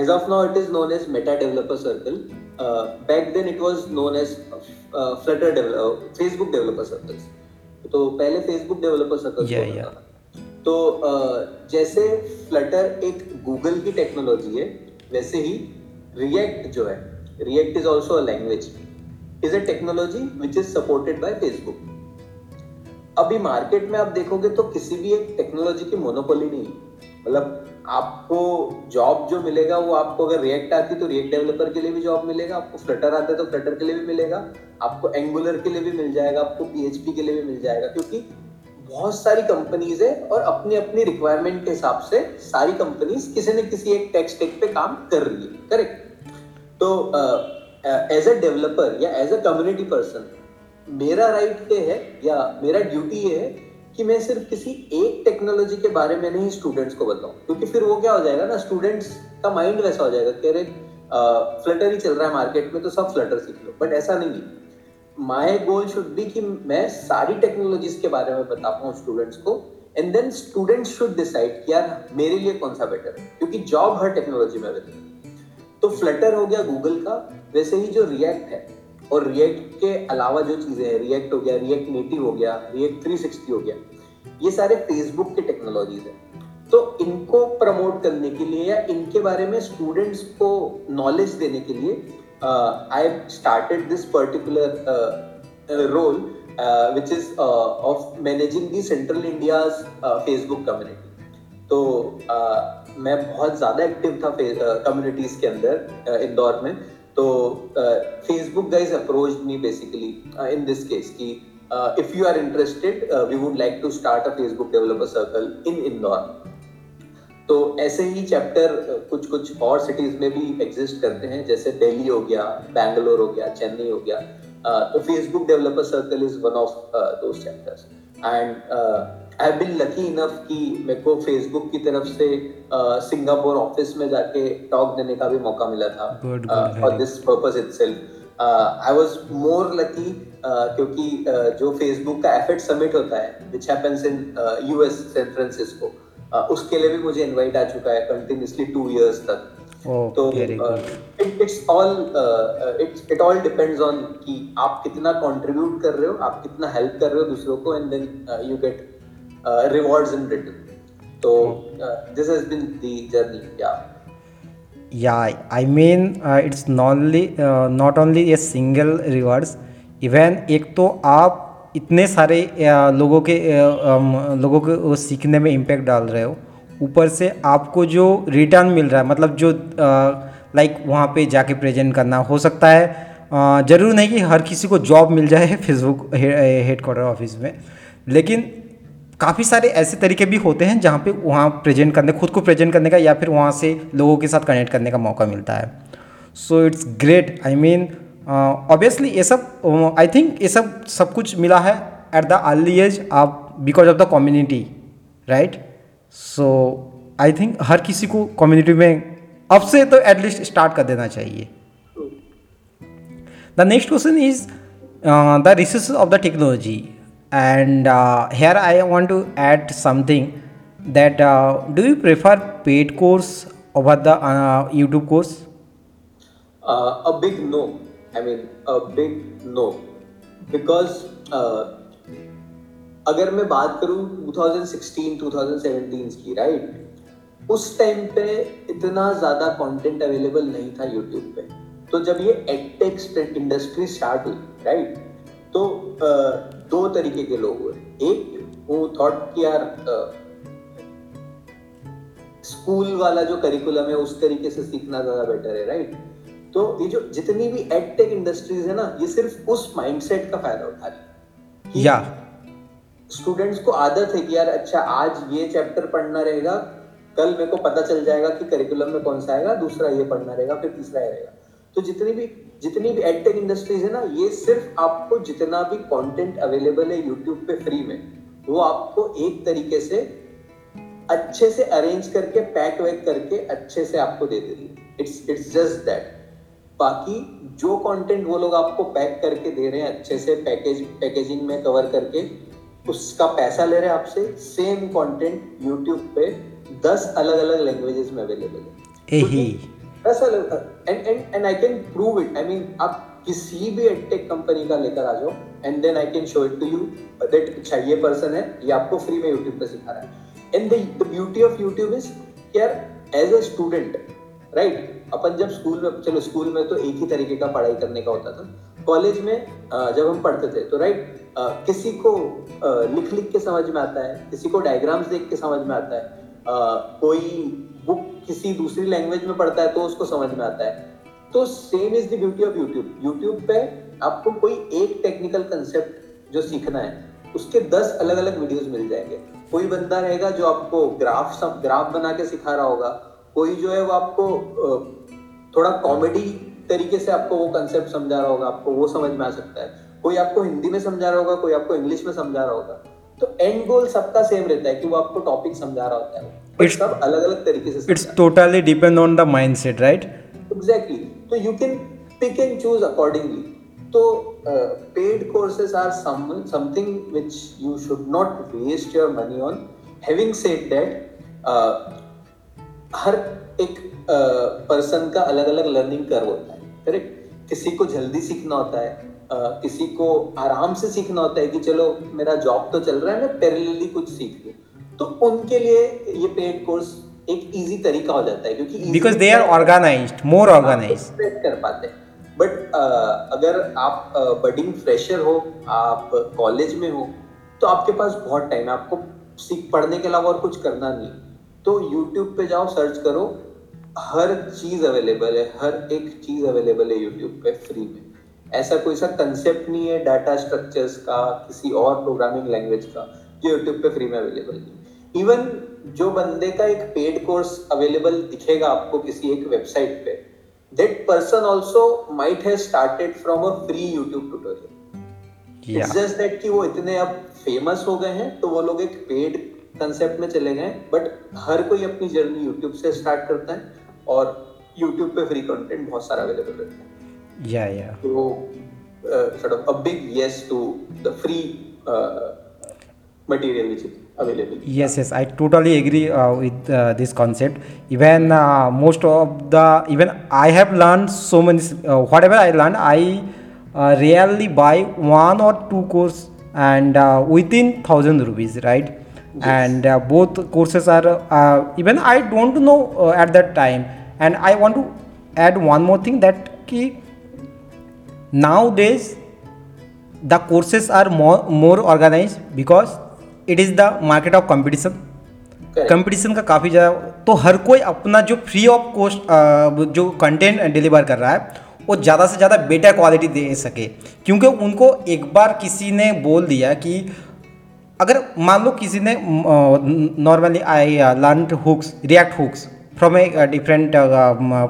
as of now it is known as Meta developer circle back then it was known as Flutter Facebook developer circles तो पहले Facebook developer circle Yeah, yeah. तो अ, जैसे फ्लटर एक गूगल की टेक्नोलॉजी है वैसे ही रिएक्ट जो है React is also a language is a technology which is supported by Facebook अभी मार्केट में आप देखोगे तो किसी भी एक टेक्नोलॉजी की मोनोपोली नहीं मतलब आपको जॉब जो मिलेगा, वो आपको अगर रिएक्ट आती तो रिएक्ट डेवलपर के लिए भी जॉब मिलेगा, आपको फ्लटर आता है तो फ्लटर के लिए भी मिलेगा, आपको एंगुलर के लिए भी मिल जाएगा, आपको पीएचपी के लिए भी मिल जाएगा, क्योंकि बहुत सारी कंपनीज़ है और अपनी अपनी रिक्वायरमेंट के हिसाब से सारी कंपनीज़ किसी न किसी एक टेक्स टेक पे काम कर रही है करेक्ट तो एज अ डेवलपर या एज अ कम्युनिटी पर्सन मेरा राइट right ये है या मेरा ड्यूटी ये है कि मैं सिर्फ़ किसी एक टेक्नोलॉजी के बारे में नहीं स्टूडेंट्स को बताऊँ, क्योंकि फिर वो क्या हो जाएगा ना स्टूडेंट्स का माइंड वैसा हो जाएगा कि अरे फ्लटर ही चल रहा है मार्केट में तो सब फ्लटर सीख लो। बट ऐसा नहीं है। माय गोल शुड बी कि मैं सारी टेक्नोलॉजीज़ के बारे में बता पाऊँ स्टूडेंट्स को and then students should decide कि यार, मेरे लिए कौन सा बेटर है? क्योंकि जॉब हर टेक्नोलॉजी में है। तो फ्लटर हो गया गूगल का, वैसे ही जो रिएक्ट है और रिएक्ट के अलावा जो चीज़ें हैं रिएक्ट हो गया रिएक्ट नेटिव हो गया रिएक्ट 360 हो गया ये सारे फेसबुक के टेक्नोलॉजीज़ है। तो इनको प्रमोट करने के लिए या इनके बारे में स्टूडेंट्स को नॉलेज देने के लिए I started this particular role which is of managing the central India's Facebook community तो आ, मैं बहुत ज़्यादा एक्टिव था कम्युनिटीज़ uh, के अंदर uh, इंदौर में। तो Facebook guys approach me basically in this case कि if you are interested we would like to start a Facebook developer circle in Indore तो ऐसे ही चैप्टर कुछ कुछ और सिटीज़ में भी एग्जिस्ट करते हैं, जैसे दिल्ली हो गया बैंगलोर हो गया चेन्नई हो गया। तो Facebook developer circle is one of those chapters and I been lucky enough कि मेरे को फेसबुक की तरफ़ से सिंगापुर uh, ऑफ़िस में जाके टॉक देने का भी मौका मिला था। For this purpose itself I was more lucky क्योंकि uh, जो फेसबुक का एफर्ट समिट होता है which happens in US San Francisco उसके लिए भी मुझे इनवाइट आ चुका है कंटिन्यूसली टू इयर्स तक। Oh, तो it's all it's it all depends on कि आप कितना कंट्रीब्यूट कर रहे हो आप कितना हेल्प कर रहे हो दूसरों को and then you get rewards in return तो this has been the journey yeah yeah. I mean uh, it's not only uh, not only a single rewards even एक तो आप इतने सारे uh, लोगों के uh, um, लोगों को सीखने में इम्पैक्ट डाल रहे हो। ऊपर से आपको जो रिटर्न मिल रहा है मतलब जो लाइक वहाँ पे जाके प्रेजेंट करना हो सकता है ज़रूर नहीं कि हर किसी को जॉब मिल जाए फेसबुक हेड क्वार्टर ऑफ़िस में लेकिन काफ़ी सारे ऐसे तरीके भी होते हैं जहाँ पे वहाँ प्रेजेंट करने, खुद को प्रेजेंट करने का या फिर वहाँ से लोगों के साथ कनेक्ट करने का मौका मिलता है। So it's great I mean obviously ये सब आई थिंक ये सब सब कुछ मिला है एट द अर्ली एज आप because of the community right so I think हर किसी को कम्युनिटी में अब से तो एटलीस्ट स्टार्ट कर देना चाहिए। The next question is the resource of the technology and here I want to add something that uh, do you prefer paid course over the uh, youtube course? Uh, a big no. I mean a big no. Because uh, अगर मैं बात करूँ 2016 2017 की right उस time पे इतना ज़्यादा content available नहीं था यूट्यूब पे। तो जब ये एडटेक इंडस्ट्री स्टार्ट हुई राइट तो दो तरीके के लोग हुए। एक वो थॉट कि यार स्कूल वाला जो करिकुलम है उस तरीके से सीखना ज़्यादा बेटर है राइट तो ये जो जितनी भी एडटेक इंडस्ट्रीज़ है ना ये सिर्फ़ उस माइंडसेट का फ़ायदा उठा रही या स्टूडेंट्स को आदत है कि यार अच्छा आज ये चैप्टर पढ़ना रहेगा कल मेरे को पता चल जाएगा कि करिकुलम में कौन सा आएगा दूसरा ये पढ़ना रहेगा फिर तीसरा ये रहेगा। तो जितनी भी जितनी भी एडटेक इंडस्ट्रीज़ है ना ये सिर्फ़ आपको जितना भी कंटेंट अवेलेबल है यूट्यूब पे फ्री में वो आपको एक तरीके से अच्छे से अरेंज करके पैक वैक करके अच्छे से आपको दे दे रही है। इट्स इट्स जस्ट दैट बाकी जो कंटेंट वो लोग आपको पैक करके दे रहे हैं अच्छे से पैकेज पैकेजिंग में कवर करके उसका पैसा ले रहे हैं आपसे सेम कंटेंट यूट्यूब पे दस अलग अलग लैंग्वेजेस में अवेलेबल है। दस अलग and and and I can prove it I mean आप किसी भी एडटेक कंपनी का लेकर आ जाओ and then I can show it to you that अच्छा ये पर्सन है, ये आपको फ्री में यूट्यूब पे सिखा रहा है। And the beauty of YouTube is यार एज अ स्टूडेंट राइट अपन जब स्कूल में, चलो स्कूल में तो एक ही तरीके का पढ़ाई करने का होता था। कॉलेज में जब हम पढ़ते थे तो राइट किसी को लिख लिख के समझ में आता है, किसी को डायग्राम्स देख के समझ में आता है। कोई किसी दूसरी लैंग्वेज में पढ़ता है तो उसको समझ में आता है। तो same is the beauty of YouTube YouTube पे आपको कोई एक टेक्निकल कंसेप्ट जो सीखना है, उसके दस अलग अलग वीडियोस मिल जाएँगे। कोई बंदा रहेगा जो आपको ग्राफ सब ग्राफ बना के सिखा रहा होगा। कोई जो है वो आपको थोड़ा कॉमेडी तरीके से आपको वो कंसेप्ट समझा रहा होगा, आपको वो समझ में आ सकता है। कोई आपको हिंदी में समझा रहा होगा, कोई आपको इंग्लिश में समझा रहा होगा। तो एंड गोल सबका सेम रहता है कि वो आपको टॉपिक समझा रहा होता है। It's- सब अलग अलग तरीके से it's totally depend on the mindset right exactly तो you can pick and choose accordingly तो paid courses are something which you should not waste your money on having said that हर एक पर्सन uh, का अलग अलग learning curve होता है correct किसी को जल्दी सीखना होता है uh, किसी को आराम से सीखना होता है कि चलो मेरा जॉब तो चल रहा है मैं पैरेलली कुछ सीख लूँ। तो उनके लिए ये पेड कोर्स एक इजी तरीका हो जाता है क्योंकि because they are organized more organized कर पाते हैं। बट uh, अगर आप बडिंग uh, फ्रेशर हो आप कॉलेज में हो तो आपके पास बहुत टाइम है। आपको सीख पढ़ने के अलावा और कुछ करना नहीं तो यूट्यूब पे जाओ सर्च करो हर चीज़ अवेलेबल है हर एक चीज़ अवेलेबल है यूट्यूब पे फ्री में। ऐसा कोई सा कंसेप्ट नहीं है डाटा स्ट्रक्चर्स का किसी और प्रोग्रामिंग लैंग्वेज का। जो यूट्यूब पे फ्री में अवेलेबल नहीं इवन जो बंदे का एक पेड कोर्स अवेलेबल दिखेगा आपको किसी एक वेबसाइट पे that person also might have started from a free YouTube tutorial it's just that कि वो इतने अब फ़ेमस हो गए हैं तो वो लोग एक पेड कंसेप्ट में चले गए बट हर कोई अपनी जर्नी यूट्यूब से स्टार्ट करता है और यूट्यूब पे फ्री कंटेंट बहुत सारा अवेलेबल रहता है। Yeah, yeah. So, uh, sort of a big yes to the free uh, material which is available. Yes, yes, I totally agree uh, with uh, this concept. Even uh, most of the, even I have learned so many, uh, whatever I learned, I uh, rarely buy one or two course and uh, within thousand rupees, right? And uh, both courses are, uh, even I don't know uh, at that time. And I want to add one more thing that key nowadays the courses are more more organized because it is the market of competition. Correct. Competition का काफ़ी ज़्यादा तो हर कोई अपना जो free of cost जो content deliver कर रहा है वो ज़्यादा से ज़्यादा बेटर क्वालिटी दे सके। क्योंकि उनको एक बार किसी ने बोल दिया कि अगर मान लो किसी ने normally I learn hooks React hooks from a different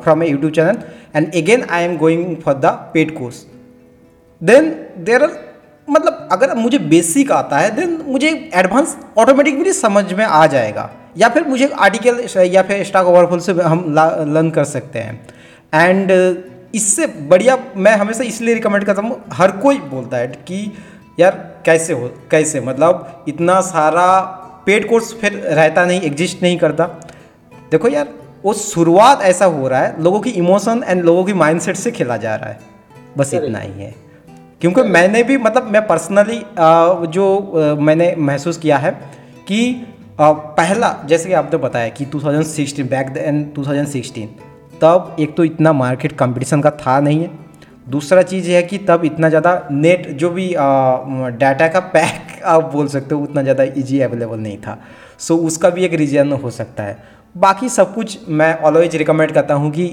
from a YouTube channel and again I am going for the paid course then there are मतलब अगर मुझे बेसिक आता है देन मुझे एडवांस ऑटोमेटिकली समझ में आ जाएगा। या फिर मुझे आर्टिकल या फिर स्टॉक ओवरफॉल से हम लर्न कर सकते हैं। एंड इससे बढ़िया मैं हमेशा इसलिए रिकमेंड करता हूँ हर कोई बोलता है कि यार कैसे हो कैसे? मतलब इतना सारा पेड कोर्स फिर रहता नहीं एग्जिस्ट नहीं करता। देखो यार वो शुरुआत ऐसा हो रहा है लोगों की इमोशन एंड लोगों की माइंडसेट से खेला जा रहा है। बस इतना ही है। क्योंकि मैंने भी मतलब मैं पर्सनली जो मैंने महसूस किया है कि पहला, जैसे कि आपने बताया कि 2016 बैक देन 2016 तब एक तो इतना मार्केट कंपटीशन का था नहीं है। दूसरा चीज़ है कि तब इतना ज़्यादा नेट जो भी डाटा का पैक आप बोल सकते हो, उतना ज़्यादा इजी अवेलेबल नहीं था। सो उसका भी एक रीजन हो सकता है। बाकी सब कुछ मैं ऑलवेज रिकमेंड करता हूँ कि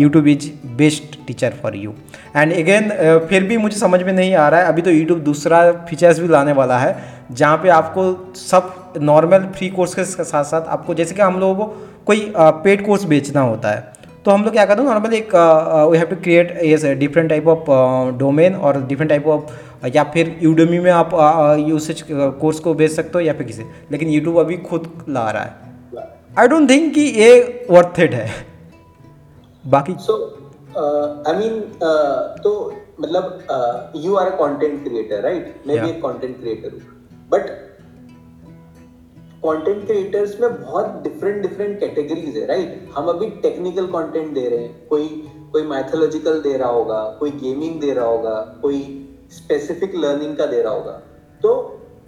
YouTube is best teacher for you and again फिर भी मुझे समझ में नहीं आ रहा है। अभी तो यूट्यूब दूसरा फीचर्स भी लाने वाला है, जहाँ पे आपको सब नॉर्मल फ्री कोर्स के साथ साथ आपको जैसे कि हम लोगों को कोई पेड कोर्स बेचना होता है। तो हम लोग क्या करते हैं नॉर्मल एक we have to create as different type of domain और डिफरेंट टाइप ऑफ़ या फिर यूडमी में आप यूसेज कोर्स को बेच सकते हो या फिर किसी। लेकिन यूट्यूब अभी खुद ला रहा है। आई डोंट थिंक कि ये वर्थ इट है। बाकी सो आई मीन तो मतलब you are a content creator right मैं भी एक कंटेंट क्रिएटर हूँ। बट कंटेंट क्रिएटर्स में बहुत डिफरेंट डिफरेंट कैटेगरीज है राइट हम अभी टेक्निकल कंटेंट दे रहे हैं। कोई कोई मैथोलॉजिकल दे रहा होगा कोई गेमिंग दे रहा होगा कोई स्पेसिफिक लर्निंग का दे रहा होगा। तो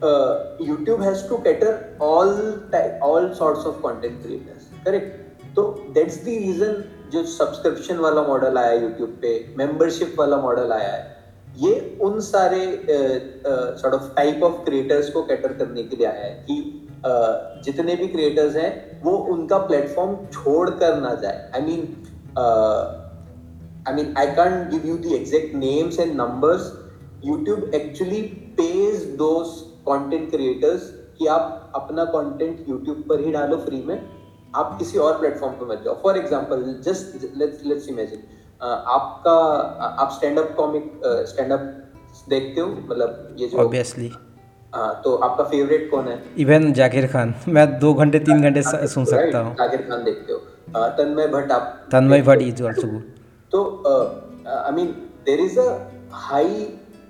YouTube has to cater all all sorts of content creators correct तो दैट्स द रीजन जो सब्सक्रिप्शन वाला मॉडल आया यूट्यूब पे मेंबरशिप वाला मॉडल आया है। ये उन सारे sort of type of creators को कैटर करने के लिए आया है कि uh, जितने भी क्रिएटर्स हैं वो उनका प्लेटफॉर्म छोड़ कर ना जाए। I mean I mean I can't give you the exact names and numbers YouTube actually pays those content creators कि आप अपना कंटेंट यूट्यूब पर ही डालो फ्री में। आप किसी और प्लेटफॉर्म पे मत जाओ। For example just let's let's imagine आपका आप stand up comic stand up देखते हो? मतलब ये जो ऑब्वियसली हाँ तो आपका फेवरेट कौन है? इवन जाकिर खान। मैं दो घंटे तीन घंटे सुन सकता हूँ। जाकिर खान देखते हो। तन्मय भट्ट आप Tanmay Bhatt is also good. तो I mean there is a high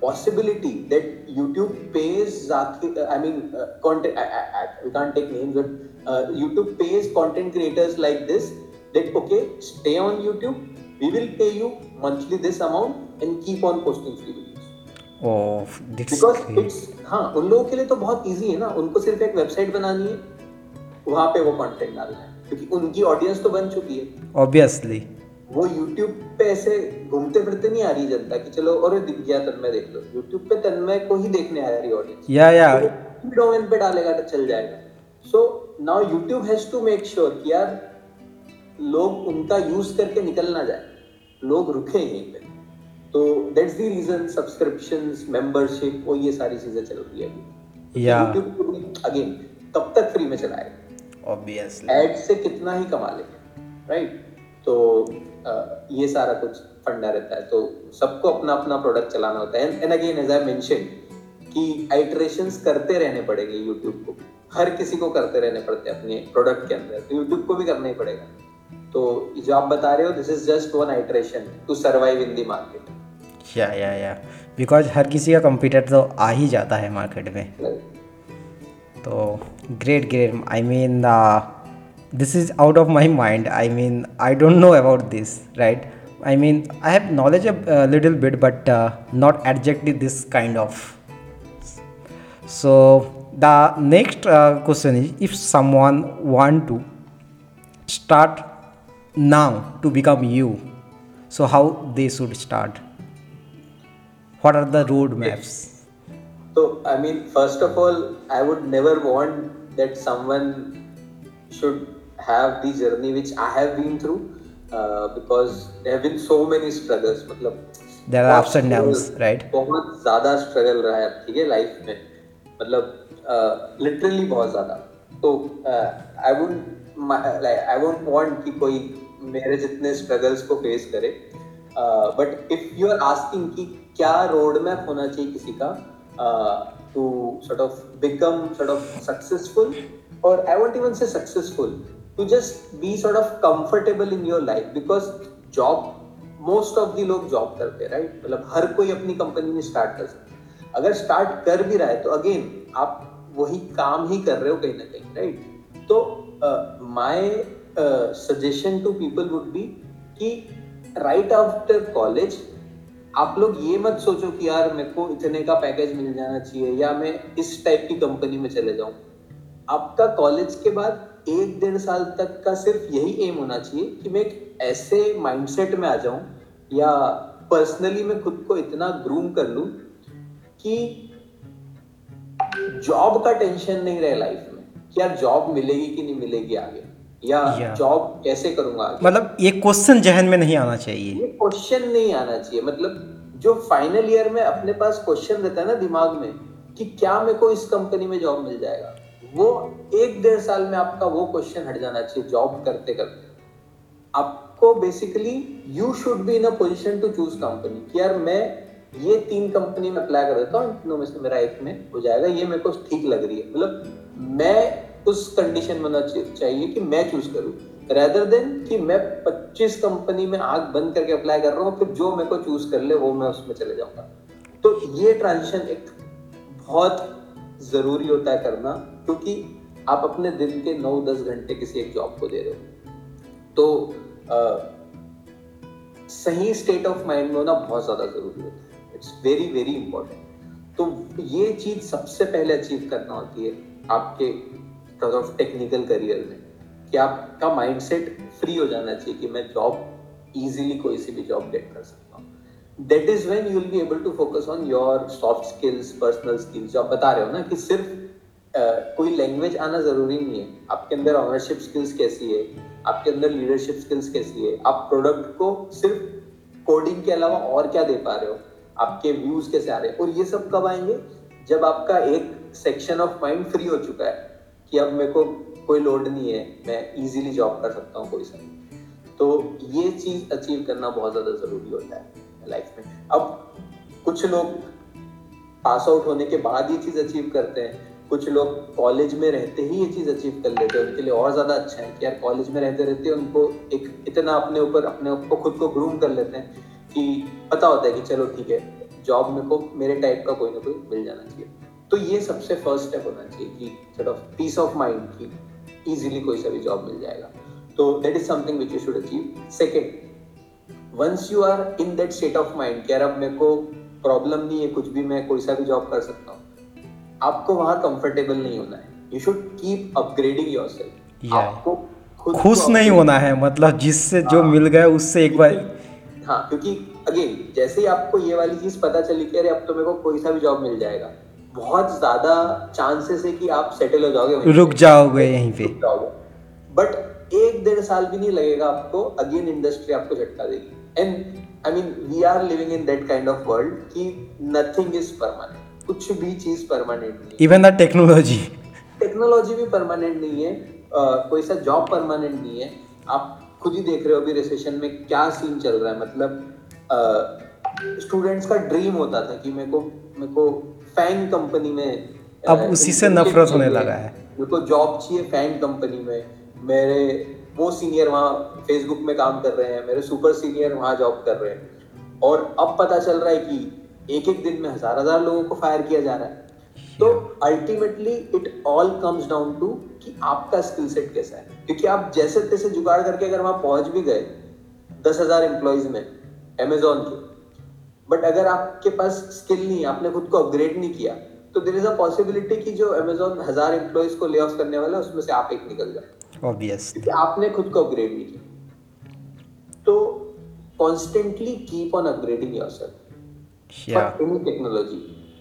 possibility that YouTube pays Zakir, I mean, uh, content, I, I, I, we can't take names, but uh, YouTube pays content creators like this that, okay, stay on YouTube, we will pay you monthly this amount and keep on posting free videos. Oh that's because it's हाँ उन लोगों के लिए तो बहुत easy है ना उनको सिर्फ़ एक वेबसाइट बनानी है वहाँ पे वो कंटेंट डालना है क्योंकि उनकी ऑडियंस तो बन चुकी है ऑब्वियसली वो यूट्यूब पे ऐसे घूमते फिरते नहीं आ रही जनता कि चलो और दिख गया तन्मय देख लो। यूट्यूब पे तन्मय को ही देखने आ रही ऑडियंस या या। डोमेन पे डालेगा तो चल जाएगा। So now YouTube has to make sure कि यार लोग उनका यूज़ करके निकल ना जाए। लोग रुके यहीं पे तो that's the reason subscriptions membership वो ये सारी चीज़ें चल रही है अभी। Yeah. यूट्यूब अगेन तब तक फ्री में चलाएगा। ऑब्वियसली एड से कितना ही कमा लेंगे राइट right? तो ये सारा कुछ फंडा रहता है। तो सबको अपना अपना प्रोडक्ट चलाना होता है। And again as I mention कि आइटरेशंस करते रहने पड़ेंगे यूट्यूब को। हर किसी को करते रहने पड़ते हैं अपने प्रोडक्ट के अंदर। तो यूट्यूब को भी करना ही पड़ेगा। तो जो आप बता रहे हो this is just one iteration to survive in the market या या या बिकॉज़ हर किसी का कंप्यूटर तो आ ही जाता है मार्केट में। तो great great I mean this is out of my mind. I mean i don't know about this right? I mean i have knowledge a, a uh, little bit but uh, not exactly this kind of. So the next uh, question is if someone want to start now to become you so how they should start? What are the roadmaps? So i mean first of all i would never want that someone should have the journey which I have been through uh, because there have been so many struggles. मतलब There are ups and downs, right? बहुत ज़्यादा struggle रहा है ठीक है life में मतलब literally बहुत ज़्यादा तो I would I won't want कि कोई मेरे जितने स्ट्रगल्स को फेस करे but if you are asking कि क्या रोड मैप होना चाहिए किसी का to sort of become sort of successful और I won't even say successful to just be sort of comfortable in your life because job most of the लोग job करते हैं राइट मतलब हर कोई अपनी कंपनी में स्टार्ट कर सकता अगर स्टार्ट कर भी रहा है तो अगेन आप वही काम ही कर रहे हो कहीं ना कहीं राइट तो my suggestion to people would be कि राइट आफ्टर कॉलेज आप लोग ये मत सोचो कि यार मेरे को इतने का पैकेज मिल जाना चाहिए, या मैं इस टाइप की कंपनी में चले जाऊँ। आपका कॉलेज के बाद एक डेढ़ साल तक का सिर्फ़ यही एम होना चाहिए कि मैं एक ऐसे माइंडसेट में आ जाऊँ या पर्सनली मैं खुद को इतना ग्रूम कर लूँ कि जॉब का टेंशन नहीं रहे लाइफ में कि यार जॉब मिलेगी कि नहीं मिलेगी आगे या जॉब कैसे करूँगा आगे। मतलब ये क्वेश्चन जहन में नहीं आना चाहिए। ये क्वेश्चन नहीं आना चाहिए मतलब जो फाइनल ईयर में अपने पास क्वेश्चन रहता है ना दिमाग में कि क्या मेरे को इस कंपनी में जॉब मिल जाएगा? वो एक डेढ़ साल में आपका वो क्वेश्चन हट जाना चाहिए जॉब करते करते आपको basically you should be in a position to choose company कि यार मैं ये तीन कंपनी में अप्लाई कर देता हूँ तीनों में से मेरा एक में हो जाएगा, ये मेरे को ठीक लग रही है। मतलब मैं उस कंडीशन में होना चाहिए कि मैं चूज़ करूँ। रेदर देन कि मैं 25 कंपनी में आग बंद करके अप्लाई कर रहा हूँ, फिर जो मेरे को चूज़ कर ले, वो मैं उसमें चले जाऊँगा। तो ये ट्रांजिशन एक बहुत ज़रूरी होता है करना। क्योंकि आप अपने दिन के नौ दस घंटे किसी एक जॉब को दे रहे हो। तो अ, सही स्टेट ऑफ़ माइंड में होना बहुत ज़्यादा ज़रूरी होता है। इट्स वेरी वेरी इंपॉर्टेंट तो ये चीज़ सबसे पहले अचीव करना होती है आपके ऑफ़ टेक्निकल करियर में कि आपका माइंडसेट फ्री हो जाना चाहिए कि मैं जॉब इजीली कोई सी भी जॉब गेट कर सकता हूँ। That is when you will be able to focus on your soft skills personal skills जो आप बता रहे हो ना कि सिर्फ़ कोई लैंग्वेज आना ज़रूरी नहीं है। आपके अंदर ऑनरशिप स्किल्स कैसी है? आपके अंदर लीडरशिप स्किल्स कैसी है? आप प्रोडक्ट को सिर्फ़ कोडिंग के अलावा और क्या दे पा रहे हो? आपके व्यूज़ कैसे आ रहे हैं? और ये सब कब आएँगे? जब आपका एक सेक्शन ऑफ़ माइंड फ्री हो चुका है कि अब मेरे को कोई लोड नहीं है, मैं इजीली जॉब कर सकता हूँ कोई सा तो ये चीज़ अचीव करना बहुत ज़्यादा ज़रूरी होता है लाइफ में। अब कुछ लोग पास आउट होने के बाद ये चीज़ अचीव करते हैं। कुछ लोग कॉलेज में रहते ही ये चीज़ अचीव कर लेते हैं। उनके लिए और ज़्यादा अच्छा है कि यार कॉलेज में रहते रहते उनको एक इतना अपने ऊपर, अपने को खुद को ग्रूम कर लेते हैं कि पता होता है कि चलो ठीक है जॉब मेरे को, मेरे टाइप का कोई ना कोई मिल जाना चाहिए। तो ये सबसे फ़र्स्ट स्टेप होना चाहिए कि sort of peace of mind की इजीली कोई सा भी जॉब मिल जाएगा। तो that is something which you should achieve second once you are in that state of mind कि यार अब मेरे को प्रॉब्लम नहीं है, कुछ भी मैं कोई सा भी जॉब कर सकता हूँ आपको वहाँ कंफर्टेबल नहीं होना है। You should keep upgrading yourself आपको खुश नहीं होना है मतलब जिससे जो हाँ। मिल गया उससे एक बार हाँ क्योंकि अगेन जैसे ही आपको ये वाली चीज़ पता चली कि अरे अब तो मेरे को कोई सा भी जॉब मिल जाएगा बहुत ज़्यादा चांसेस है कि आप सेटल हो जाओगे रुक जाओगे यहीं पे। बट एक डेढ़ साल भी नहीं लगेगा आपको अगेन इंडस्ट्री आपको झटका देगी। And I mean we are living in that kind of world कि नथिंग इज़ परमानेंट कुछ भी चीज़ परमानेंट नहीं इवन द टेक्नोलॉजी टेक्नोलॉजी भी परमानेंट नहीं है अ, कोई सा जॉब परमानेंट नहीं है। आप खुद ही देख रहे हो अभी रिसेशन में क्या सीन चल रहा है। मतलब स्टूडेंट्स uh, का ड्रीम होता था कि मेरे को मेरे को फैंग कंपनी में अब उसी से नफरत होने लगा है। मेरे को जॉब चाहिए फैंग कंपनी में। मेरे वो सीनियर वहाँ फेसबुक में काम कर रहे हैं। मेरे सुपर सीनियर वहाँ जॉब कर रहे हैं। और अब पता चल रहा है कि एक एक दिन में हज़ार हज़ार लोगों को फायर किया जा रहा है। तो ultimately it all comes down to कि आपका स्किल सेट कैसा है। क्योंकि आप जैसे तैसे जुगाड़ करके अगर वहाँ पहुँच भी गए दस हज़ार एम्प्लॉयज़ में अमेजोन के बट अगर आपके पास स्किल नहीं आपने खुद को अपग्रेड नहीं किया तो देर इज़ अ पॉसिबिलिटी कि जो अमेजोन हज़ार एम्प्लॉयज़ को ले ऑफ़ करने वाला है उसमें से आप एक निकल जाए। ऑब्वियस क्योंकि आपने खुद को अपग्रेड नहीं किया। तो constantly keep on upgrading yourself any technology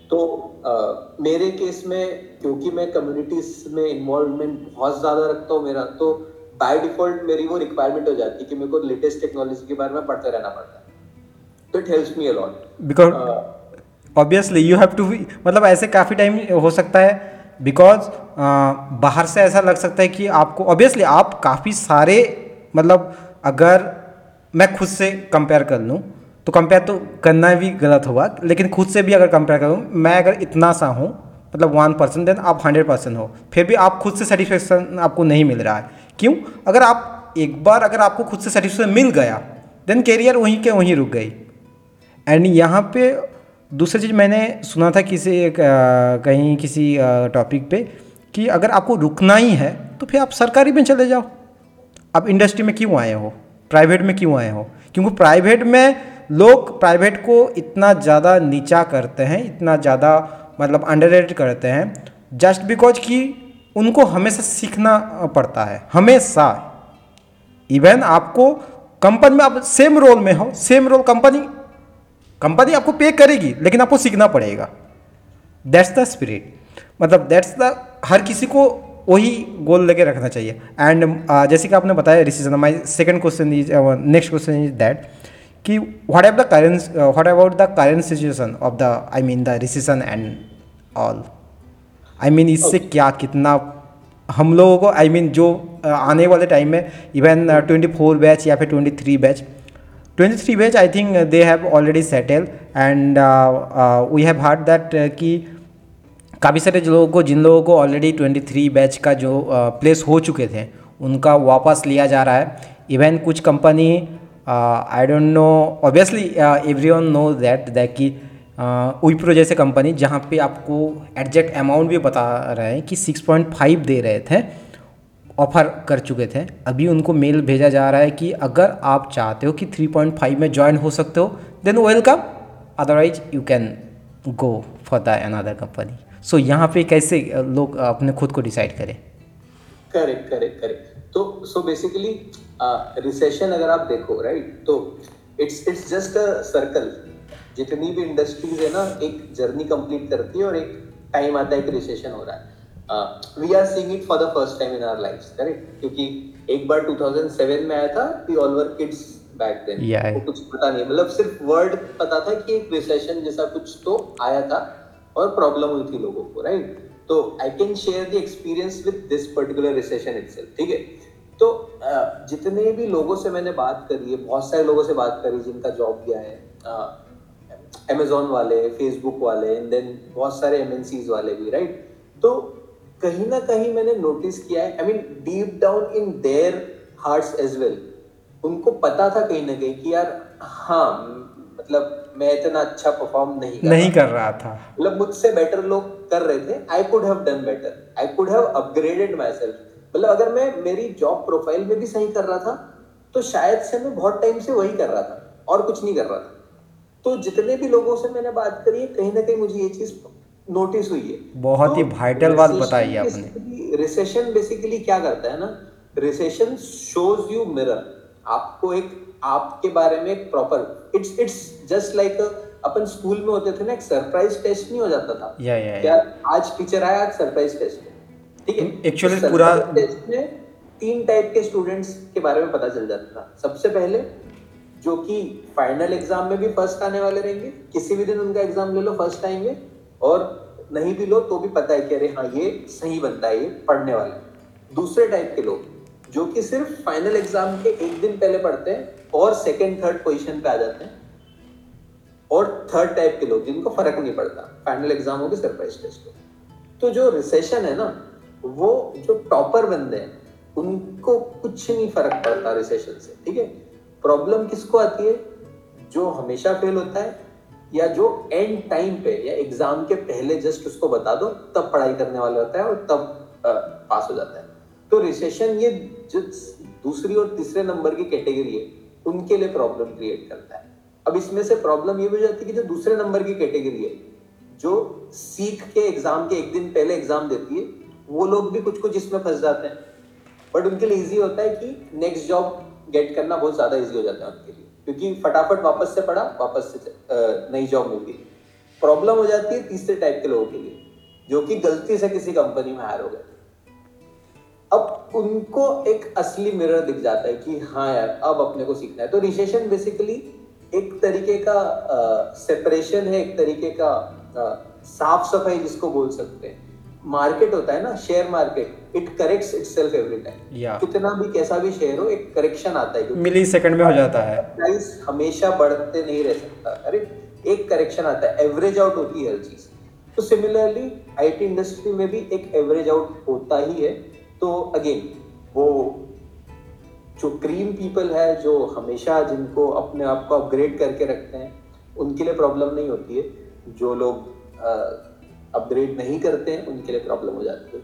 तो अ, मेरे केस में क्योंकि मैं कम्युनिटीज में इन्वॉल्वमेंट बहुत ज़्यादा रखता हूँ मेरा तो बाय डिफ़ॉल्ट मेरी वो रिक्वायरमेंट हो जाती है कि मेरे को लेटेस्ट टेक्नोलॉजी के बारे में पढ़ते रहना पड़ता है। तो it helps me a lot because obviously you have to be मतलब ऐसे काफ़ी टाइम हो सकता है बिकॉज़ बाहर से ऐसा लग सकता है कि आपको ऑब्वियसली आप काफ़ी सारे मतलब अगर मैं खुद से कंपेयर कर लूँ तो कंपेयर तो करना भी गलत होगा, लेकिन खुद से भी अगर कंपेयर करूँ, मैं अगर इतना सा हूँ मतलब वन परसेंट देन आप हंड्रेड परसेंट हो, फिर भी आप खुद से सेटिस्फेक्शन आपको नहीं मिल रहा है। क्यों? अगर आप एक बार अगर आपको खुद से सेटिस्फेक्शन मिल गया देन कैरियर वहीं के वहीं रुक गई। एंड यहाँ पे दूसरी चीज़ मैंने सुना था किसी एक कहीं किसी टॉपिक पे कि अगर आपको रुकना ही है तो फिर आप सरकारी में चले जाओ। आप इंडस्ट्री में क्यों आए हो? प्राइवेट में क्यों आए हो? क्योंकि प्राइवेट में लोग प्राइवेट को इतना ज़्यादा नीचा करते हैं इतना ज़्यादा मतलब अंडर करते हैं जस्ट बिकॉज़ कि उनको हमेशा सीखना पड़ता है हमेशा। इवन आपको कंपनी में आप सेम रोल में हो सेम रोल कंपनी कंपनी आपको पे करेगी लेकिन आपको सीखना पड़ेगा। दैट्स द स्पिरिट मतलब दैट्स द हर किसी को वही गोल लेके रखना चाहिए। एंड uh, जैसे कि आपने बताया recession my second question is next question is that कि what of the current what about the current situation of the I mean the recession and all I mean इससे क्या कितना हम लोगों को आई I मीन mean, जो uh, आने वाले टाइम में इवन ट्वेंटी फोर बैच या फिर twenty three batch twenty three batch I think they have already settle and we have heard that कि काफ़ी सारे जो लोगों को जिन लोगों को ऑलरेडी ट्वेंटी थ्री बैच का जो प्लेस uh, हो चुके थे उनका वापस लिया जा रहा है। इवन कुछ company I don't know obviously everyone know that that कि विप्रो जैसे कंपनी जहाँ पे आपको एग्जैक्ट अमाउंट भी बता रहे हैं कि 6.5 दे रहे थे ऑफ़र कर चुके थे। अभी उनको मेल भेजा जा रहा है कि अगर आप चाहते हो कि 3.5 में ज्वाइन हो सकते हो then welcome otherwise you can go for the another company so यहाँ पे कैसे लोग अपने खुद को डिसाइड करें? करेक्ट करेक्ट करेक्ट तो सो बेसिकली रिसेशन अगर आप देखो राइट तो it's it's just a circle जितनी भी इंडस्ट्रीज़ है ना एक जर्नी कंप्लीट करती है और एक टाइम आता है कि रिसेशन हो रहा है। We are seeing it for the first time in our lifes correct क्योंकि एक बार 2007 में आया था we all were kids back then Yeah. वो कुछ पता नहीं मतलब सिर्फ़ वर्ड पता था कि एक रिसेशन जैसा कुछ तो आया था और प्रॉब्लम हुई थी लोगों को राइट तो I can share the experience with this particular recession itself ठीक है? तो जितने भी लोगों से मैंने बात करी है, बहुत सारे लोगों से बात करी जिनका जॉब गया है अमेजोन वाले फेसबुक वाले एंड देन बहुत सारे एमएनसीज वाले भी राइट तो कहीं ना कहीं मैंने नोटिस किया है I mean deep down in their hearts as well उनको पता था कहीं ना कहीं कि यार हाँ मतलब मैं इतना अच्छा परफॉर्म नहीं कर नहीं कर रहा था। मतलब मुझसे बेटर लोग कर रहे थे। I could have done better I could have upgraded myself मतलब अगर मैं मेरी जॉब प्रोफ़ाइल में भी सही कर रहा था तो शायद से मैं बहुत टाइम से वही कर रहा था और कुछ नहीं कर रहा था। तो जितने भी लोगों से मैंने बात करी है कहीं ना कहीं मुझे ये चीज़ नोटिस हुई है। बहुत ही vital बात बताई आपने। रिसेशन बेसिकली क्या करता है ना? रिसेशन शोज़ यू मिरर आपको एक आपके बारे में एक proper it's it's just like upon school में होते थे ना एक सरप्राइज़ टेस्ट नहीं हो जाता था। या या क्या आज टीचर आया आज सरप्राइज़ टेस्ट ठीक है? Actually तो पूरा- टेस्ट में तीन टाइप के स्टूडेंट्स के बारे में पता चल जाता था। सबसे पहले जो कि फाइनल एग्ज़ाम में भी फ़र्स्ट आने वाले रहेंगे किसी भी दिन उनका एग्ज़ाम ले लो फ़र्स्ट आएँगे और नहीं भी लो तो भी पता है कि अरे हाँ ये सही बनता है ये पढ़ने वाले। दूसरे टाइप के लोग जो कि सिर्फ़ फाइनल एग्ज़ाम के एक दिन पहले पढ़ते हैं और सेकेंड थर्ड पोजिशन पे आ जाते हैं। और थर्ड टाइप के लोग जिनको फ़र्क नहीं पड़ता। फाइनल एग्ज़ाम हो गए सरप्राइज़ टेस्ट हो तो जो रिसेशन है ना वो जो टॉपर बंदे हैं उनको कुछ नहीं फ़र्क पड़ता रिसेशन से ठीक है? प्रॉब्लम किसको आती है? जो हमेशा फेल होता है या जो एंड टाइम पे या एग्ज़ाम के पहले जस्ट उसको बता दो तब पढ़ाई करने वाला होता है और तब आ, पास हो जाता है। तो रिसेशन ये जो दूसरी और तीसरे नंबर की कैटेगरी है, उनके लिए प्रॉब्लम क्रिएट करता है। अब इसमें से प्रॉब्लम ये भी हो जाती है कि जो दूसरे नंबर की कैटेगरी है, जो सीख के एग्ज़ाम के एक दिन पहले एग्ज़ाम देती है, वो लोग भी कुछ कुछ इसमें फंस जाते हैं। बट उनके लिए इजी होता है कि नेक्स्ट जॉब गेट करना बहुत ज़्यादा इजी हो जाता है उनके लिए। क्योंकि फटाफट वापस से पढ़ा, वापस से नई जॉब मिल गई प्रॉब्लम हो जाती है तीसरे टाइप के लोगों के लिए, जो कि गलती से किसी कंपनी में हायर हो गए। अब उनको एक असली मिरर दिख जाता है कि हाँ यार अब अपने को सीखना है। तो रिसेशन बेसिकली एक तरीके का सेपरेशन है एक तरीके का साफ़ सफ़ाई जिसको बोल सकते हैं। मार्केट होता है ना share market it corrects itself every time कितना भी कैसा भी शेयर हो एक करेक्शन आता है मिली सेकंड में हो जाता है। प्राइस हमेशा बढ़ते नहीं रह सकता अरे एक करेक्शन आता है एवरेज आउट होती है हर चीज़। तो सिमिलरली आईटी इंडस्ट्री में भी एक एवरेज आउट होता ही है। तो अगेन वो जो क्रीम पीपल है जो हमेशा जिनको अपने आप को अपग्रेड करके रखते हैं उनके लिए प्रॉब्लम नहीं होती है। जो लोग अपग्रेड नहीं करते हैं उनके लिए प्रॉब्लम हो जाती है।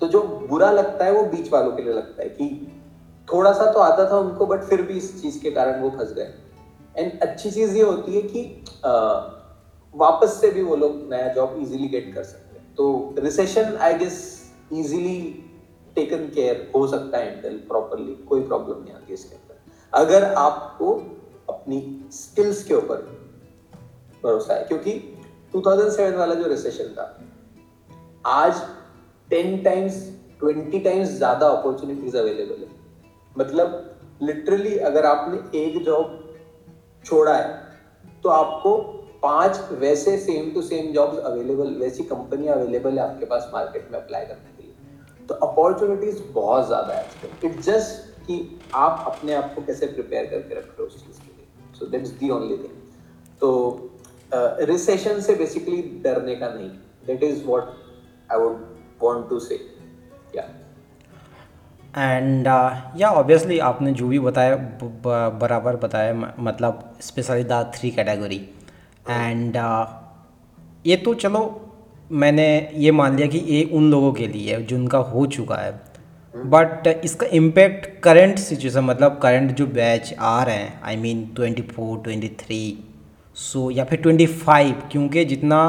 तो जो बुरा लगता है वो बीच वालों के लिए लगता है कि थोड़ा सा तो आता था उनको बट फिर भी इस चीज़ के कारण वो फंस गए। एंड अच्छी चीज़ ये होती है कि अ, वापस से भी वो लोग नया जॉब इजीली गेट कर सकते हैं। तो recession I guess easily taken care हो सकता है हैंडल प्रॉपरली कोई प्रॉब्लम नहीं आती इसके अंदर। अगर आपको अपनी स्किल्स के ऊपर भरोसा है, क्योंकि 2007 वाला जो रिसेशन था, आज 10 टाइम्स 20 टाइम्स ज़्यादा अपॉर्चुनिटीज़ अवेलेबल है। मतलब लिटरली अगर आपने एक जॉब छोड़ा है तो आपको पाँच वैसे same to same jobs available वैसी कंपनियाँ अवेलेबल है आपके पास मार्केट में अप्लाई करने के तो अपॉर्चुनिटीज़ बहुत ज़्यादा है आजकल। इट जस्ट कि आप अपने आप को कैसे प्रिपेयर करके रख रहे हो उस चीज़ के लिए। So that's the only thing तो रिसेशन से बेसिकली डरने का नहीं। That is what I would want to say या एंड या ऑब्वियसली आपने जो भी बताया बराबर बताया मतलब specially the three category and ये तो चलो मैंने ये मान लिया कि ये उन लोगों के लिए है जिनका हो चुका है। बट इसका इम्पेक्ट करंट सिचुएशन मतलब करंट जो बैच आ रहे हैं I mean twenty four twenty three so या फिर ट्वेंटी फाइव क्योंकि जितना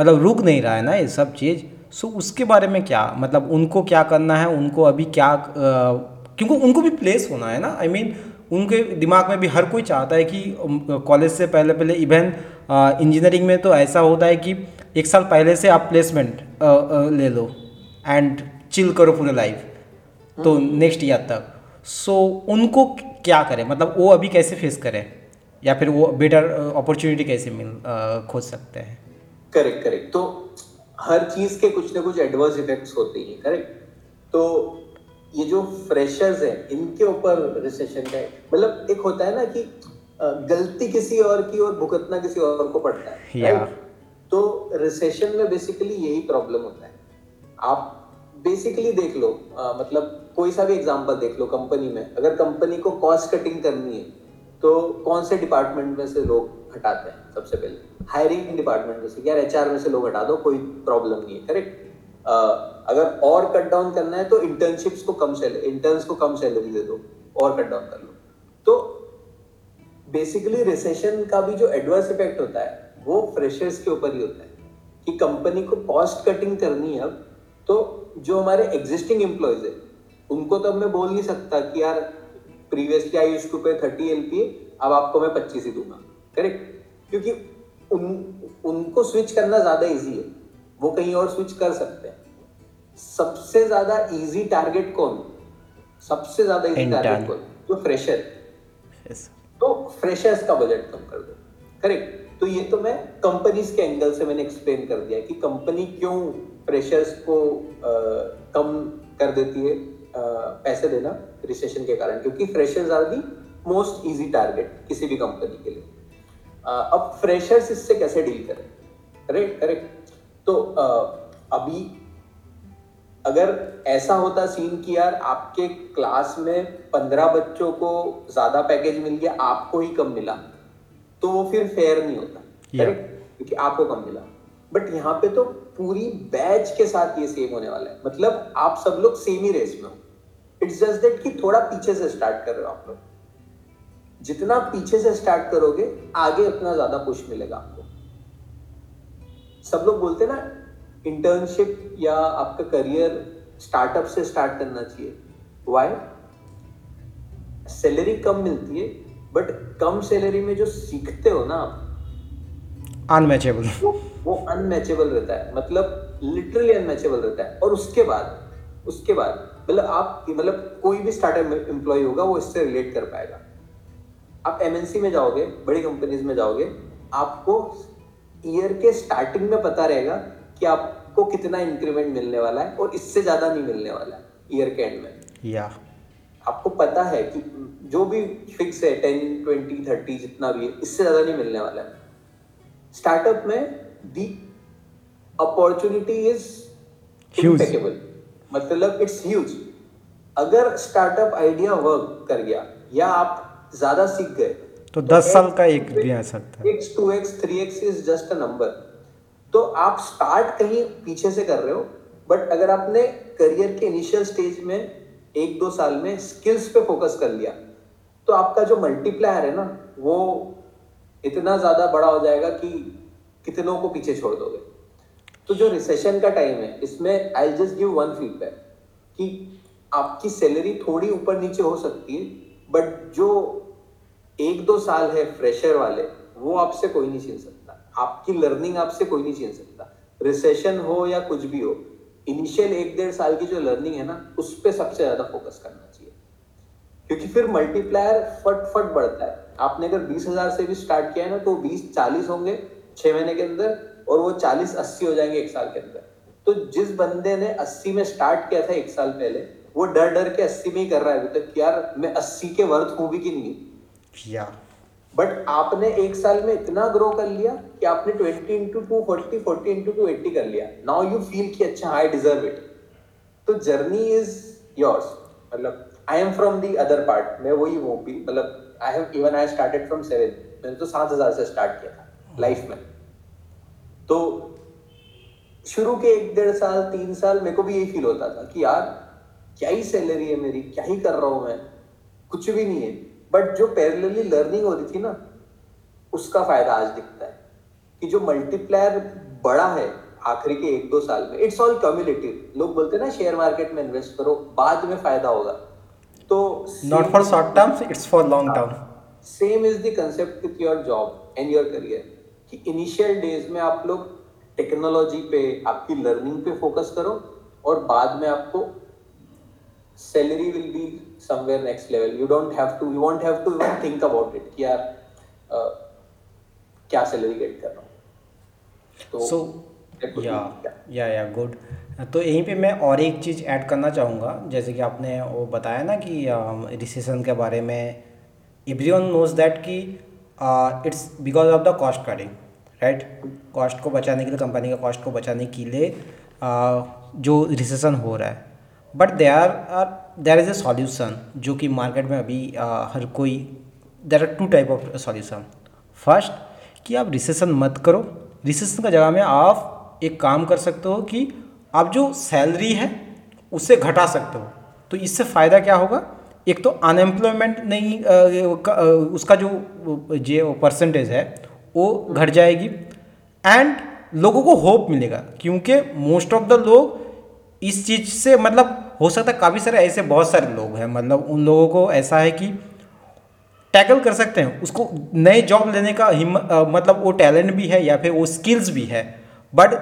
मतलब रुक नहीं रहा है ना ये सब चीज़ सो so, उसके बारे में क्या मतलब उनको क्या करना है उनको अभी क्या क्योंकि उनको भी प्लेस होना है ना आई I मीन mean, उनके दिमाग में भी हर कोई चाहता है कि कॉलेज से पहले पहले इवन इंजीनियरिंग में तो ऐसा होता है कि एक साल पहले से आप प्लेसमेंट ले लो एंड चिल करो पूरे लाइफ तो नेक्स्ट ईयर तक। सो उनको क्या करें? मतलब वो अभी कैसे फेस करें? या फिर वो बेटर अपॉर्चुनिटी कैसे मिल खोज सकते हैं? करेक्ट करेक्ट तो हर चीज़ के कुछ ना कुछ एडवर्स इफेक्ट्स होते हैं करेक्ट तो ये जो फ्रेशर्स हैं इनके ऊपर रिसेशन का मतलब एक होता है ना कि गलती किसी और की और भुगतना किसी और को पड़ता है Yeah. तो रिसेशन में बेसिकली यही प्रॉब्लम होता है। आप बेसिकली देख लो अ, मतलब कोई सा भी एग्जांपल देख लो कंपनी में अगर कंपनी को कॉस्ट कटिंग करनी है तो कौन से डिपार्टमेंट में से लोग हटाते हैं सबसे पहले? हायरिंग डिपार्टमेंट में से यार एचआर में से लोग हटा दो कोई प्रॉब्लम नहीं है करेक्ट अगर और कट डाउन करना है तो इंटर्नशिप्स को कम सैलरी इंटर्न्स को कम सैलरी दे दो और कट डाउन कर लो। तो बेसिकली रिसेशन का भी जो एडवर्स इफ़ेक्ट होता है फ्रेशर्स के ऊपर ही होता है कि कंपनी को कॉस्ट कटिंग करनी है अब तो जो हमारे एग्जिस्टिंग एम्प्लॉयज़ है उनको तो अब मैं बोल नहीं सकता कि यार previously I use to pay thirty L अब आपको मैं पच्चीस ही दूँगा। करेक्ट क्योंकि उन उनको स्विच करना ज़्यादा इजी है। वो कहीं और स्विच कर सकते हैं। सबसे ज़्यादा इजी टारगेट कौन? सबसे ज़्यादा इजी टारगेट कौन? जो फ्रेशर yes. तो फ्रेशर्स का बजट कम कर दो। करेक्ट तो ये तो मैं कंपनीज़ के एंगल से मैंने एक्सप्लेन कर दिया कि कंपनी क्यों फ्रेशर्स को आ, कम कर देती है आ, पैसे देना रिसेशन के कारण। क्योंकि freshers are the most easy target किसी भी कंपनी के लिए। आ, अब फ्रेशर्स इससे कैसे डील करें? करेक्ट करेक्ट तो आ, अभी अगर ऐसा होता सीन कि यार आपके क्लास में पंद्रह बच्चों को ज़्यादा पैकेज मिल गया आपको ही कम मिला। तो वो फिर फेयर नहीं होता करेक्ट क्योंकि आपको कम मिला। बट यहाँ पे तो पूरी बैच के साथ ये सेम होने वाला है। मतलब आप सब लोग सेम ही रेस में हो। इट्स जस्ट दैट कि थोड़ा पीछे से स्टार्ट कर रहे हो आप लोग। जितना पीछे से स्टार्ट करोगे आगे उतना ज़्यादा पुश मिलेगा आपको। सब लोग बोलते हैं ना इंटर्नशिप या आपका करियर स्टार्टअप से स्टार्ट करना चाहिए। वाई सैलरी कम मिलती है बट कम सैलरी में जो सीखते हो ना आप अनमैचेबल वो वो अनमैचेबल रहता है। मतलब लिटरली अनमैचेबल रहता है। और उसके बाद उसके बाद मतलब आप मतलब कोई भी स्टार्टअप एम्प्लॉय होगा वो इससे रिलेट कर पाएगा। आप एमएनसी में जाओगे बड़ी कंपनीज़ में जाओगे आपको ईयर के स्टार्टिंग में पता रहेगा कि आपको कितना इंक्रीमेंट मिलने वाला है और इससे ज़्यादा नहीं मिलने वाला है ईयर के एंड में। या आपको पता है कि जो भी फिक्स है टेन ट्वेंटी थर्टी जितना भी है इससे ज़्यादा नहीं मिलने वाला है। स्टार्टअप में दी अपॉर्चुनिटी इज़ Huge. मतलब इट्स ह्यूज अगर स्टार्टअप आइडिया वर्क कर गया या आप ज़्यादा सीख गए तो दस साल का एक भी आ सकता है। X two X three X is just a number तो आप स्टार्ट कहीं पीछे से कर रहे हो बट अगर आपने करियर के इनिशियल स्टेज में एक दो साल में स्किल्स पे फोकस कर लिया तो आपका जो मल्टीप्लायर है ना, वो इतना ज़्यादा बड़ा हो जाएगा कि कितनों को पीछे छोड़ दोगे। तो जो रिसेशन का टाइम है, इसमें I just give one feedback कि आपकी सैलरी थोड़ी ऊपर नीचे हो सकती है बट जो एक दो साल है फ्रेशर वाले, वो आपसे कोई नहीं छीन सकता। आपकी लर्निंग आपसे कोई नहीं छीन सकता। रिसेशन हो या कुछ भी हो इनिशियल एक डेढ़ साल की जो लर्निंग है ना, उस पर सबसे ज़्यादा फोकस करना क्योंकि फिर मल्टीप्लायर फट फट बढ़ता है। आपने अगर बीस हज़ार से भी स्टार्ट किया है ना तो बीस चालीस होंगे छह महीने के अंदर और वो चालीस अस्सी हो जाएँगे एक साल के अंदर। तो जिस बंदे ने अस्सी में स्टार्ट किया था एक साल पहले वो डर डर के अस्सी में ही कर रहा है अभी तक यार मैं अस्सी के वर्थ हूँ भी कि नहीं? या। बट आपने एक साल में इतना ग्रो कर लिया कि आपने twenty into two forty forty into two eighty कर लिया। नाउ यू फील कि अच्छा आई डिजर्व इट तो जर्नी इज़ योर्स मतलब I am from the other part मैं वही भी मतलब I have even I started from seven मैंने तो सात हज़ार से स्टार्ट किया था लाइफ में। तो शुरू के एक डेढ़ साल, तीन साल मेरे को भी यही फील होता था कि यार, क्या ही सैलरी है मेरी, क्या ही कर रहा हूँ मैं? कुछ भी नहीं है। बट जो पैरेलली लर्निंग हो रही थी ना, उसका फ़ायदा आज दिखता है कि जो मल्टीप्लायर बड़ा है आखिरी के एक दो साल में इट्स ऑल कम्युलेटिव लोग बोलते हैं ना शेयर मार्केट में इन्वेस्ट करो, बाद में फ़ायदा होगा। तो not for short term it's for long term same is the concept with your job and your career कि इनिशियल डेज़ में आप लोग टेक्नोलॉजी पे आपकी लर्निंग पे फोकस करो और बाद में आपको salary will be somewhere next level you don't have to you won't have to even think about it कि यार अ, क्या सैलरी गेट कर रहा हूँ? तो सो या या या गुड तो यहीं पे मैं और एक चीज़ ऐड करना चाहूँगा। जैसे कि आपने वो बताया ना कि रिसेशन के बारे में एवरी वन नोज़ दैट कि it's because of the cost cutting right cost को बचाने के लिए कंपनी का कॉस्ट को बचाने के लिए uh, जो रिसेशन हो रहा है। But they are are there is a solution जो कि मार्केट में अभी uh, हर कोई there are two type of solution first कि आप रिसेशन मत करो। रिसेशन का जगह में आप एक काम कर सकते हो कि आप जो सैलरी है, उसे घटा सकते हो। तो इससे फ़ायदा क्या होगा? एक तो अनएम्प्लॉयमेंट नहीं उसका जो जो परसेंटेज है, वो घट जाएगी एंड लोगों को होप मिलेगा, क्योंकि मोस्ट ऑफ़ द लोग इस चीज़ से मतलब हो सकता है काफ़ी सारे ऐसे बहुत सारे लोग हैं मतलब उन लोगों को ऐसा है कि टैकल कर सकते हैं। उसको नए जॉब लेने का हिम्मत मतलब वो टैलेंट भी है या फिर वो स्किल्स भी है बट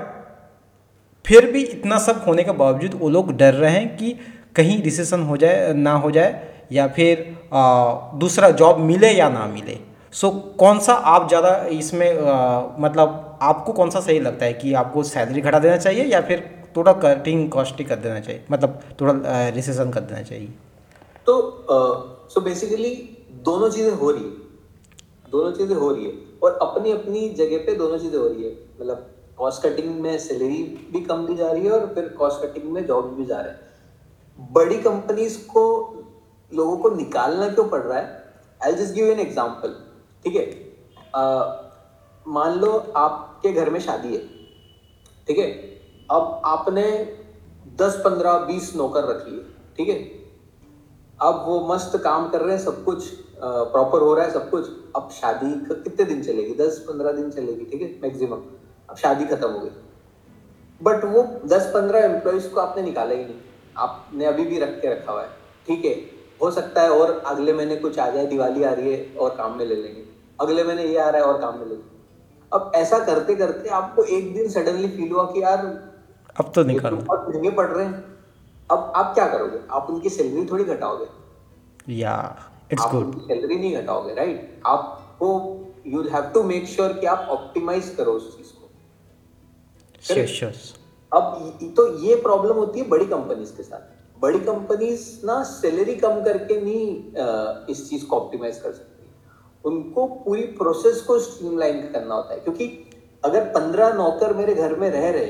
फिर भी इतना सब होने के बावजूद वो लोग डर रहे हैं कि कहीं रिसेशन हो जाए ना हो जाए या फिर आ, दूसरा जॉब मिले या ना मिले। सो so, कौन सा आप ज़्यादा इसमें आ, मतलब आपको कौन सा सही लगता है कि आपको सैलरी घटा देना चाहिए या फिर थोड़ा कटिंग कॉस्ट कर देना चाहिए? मतलब थोड़ा रिसेशन कर देना चाहिए। तो सो बेसिकली दोनों चीज़ें हो रही है। दोनों चीज़ें हो रही है। और अपनी अपनी जगह पे दोनों चीज़ें हो रही है। मतलब कॉस्ट कटिंग में सैलरी भी कम दी जा रही है और फिर कॉस्ट कटिंग में जॉब भी जा रहे हैं। बड़ी कंपनीज़ को, लोगों को निकालना क्यों पड़ रहा है? I just give an example ठीक है? मान लो आपके घर में शादी है, ठीक है? अब आपने दस, पंद्रह, बीस नौकर रख लिए ठीक है? अब वो मस्त काम कर रहे हैं, सब कुछ प्रॉपर हो रहा है, सब कुछ। अब शादी कितने दिन चलेगी? दस, पंद्रह दिन चलेगी, ठीक है? मैक्सिमम अब शादी खत्म हो गई। बट वो दस पंद्रह एम्प्लॉयज़ को आपने निकाला ही नहीं। आपने अभी भी रख के रखा हुआ है। ठीक है हो सकता है और अगले महीने कुछ आ जाए दिवाली आ रही है और काम में ले लेंगे। अगले महीने ये आ रहा है और काम में ले लेंगे। अब ऐसा करते करते आपको एक दिन सडनली फील हुआ कि यार अब तो निकाल। तो बहुत महँगे पड़ रहे हैं। अब आप क्या करोगे? आप उनकी सैलरी थोड़ी घटाओगे। या इट्स गुड सैलरी नहीं घटाओगे राइट आपको you have to make sure कि आप ऑप्टिमाइज करो उस चीज़ अब तो ये प्रॉब्लम होती है बड़ी कंपनीज़ के साथ। बड़ी कंपनीज़ ना सैलरी कम करके नहीं इस चीज़ को ऑप्टिमाइज कर सकती उनको पूरी प्रोसेस को स्ट्रीमलाइन करना होता है। क्योंकि अगर पंद्रह नौकर मेरे घर में रह रहे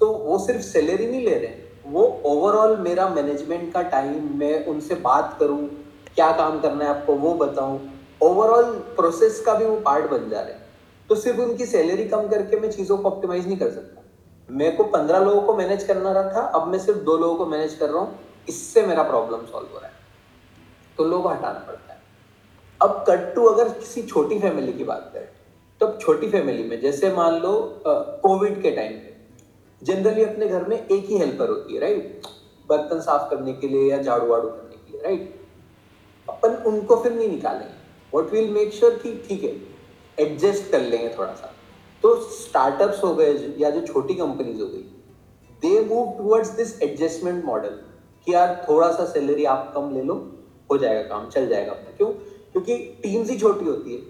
तो वो सिर्फ़ सैलरी नहीं ले रहे वो ओवरऑल मेरा मैनेजमेंट का टाइम मैं उनसे बात करूँ क्या काम करना है आपको वो बताऊँ। ओवरऑल प्रोसेस का भी वो पार्ट बन जा रहे हैं। तो सिर्फ़ उनकी सैलरी कम करके मैं चीज़ों को ऑप्टिमाइज नहीं कर सकता। मेरे को पंद्रह लोगों को मैनेज करना रहा था, अब मैं सिर्फ़ दो लोगों को मैनेज कर रहा हूँ, इससे मेरा प्रॉब्लम सॉल्व हो रहा है। तो लोगों को हटाना पड़ता है। अब कट टू अगर किसी छोटी फैमिली की बात करें तो अब छोटी फैमिली में, जैसे मान लो कोविड के टाइम पे जनरली अपने घर में एक ही हेल्पर होती है राइट बर्तन साफ़ करने के लिए या झाड़ू वाड़ू करने के लिए राइट अपन उनको फिर नहीं निकालेंगे। वट विल मेक श्योर कि ठीक है एडजस्ट कर लेंगे थोड़ा सा। तो स्टार्टअप्स हो गए या जो छोटी कंपनीज़ हो गई they move towards this adjustment model कि यार थोड़ा सा सैलरी आप कम ले लो हो जाएगा काम चल जाएगा अपना। क्यों? क्योंकि टीम्स ही छोटी होती है।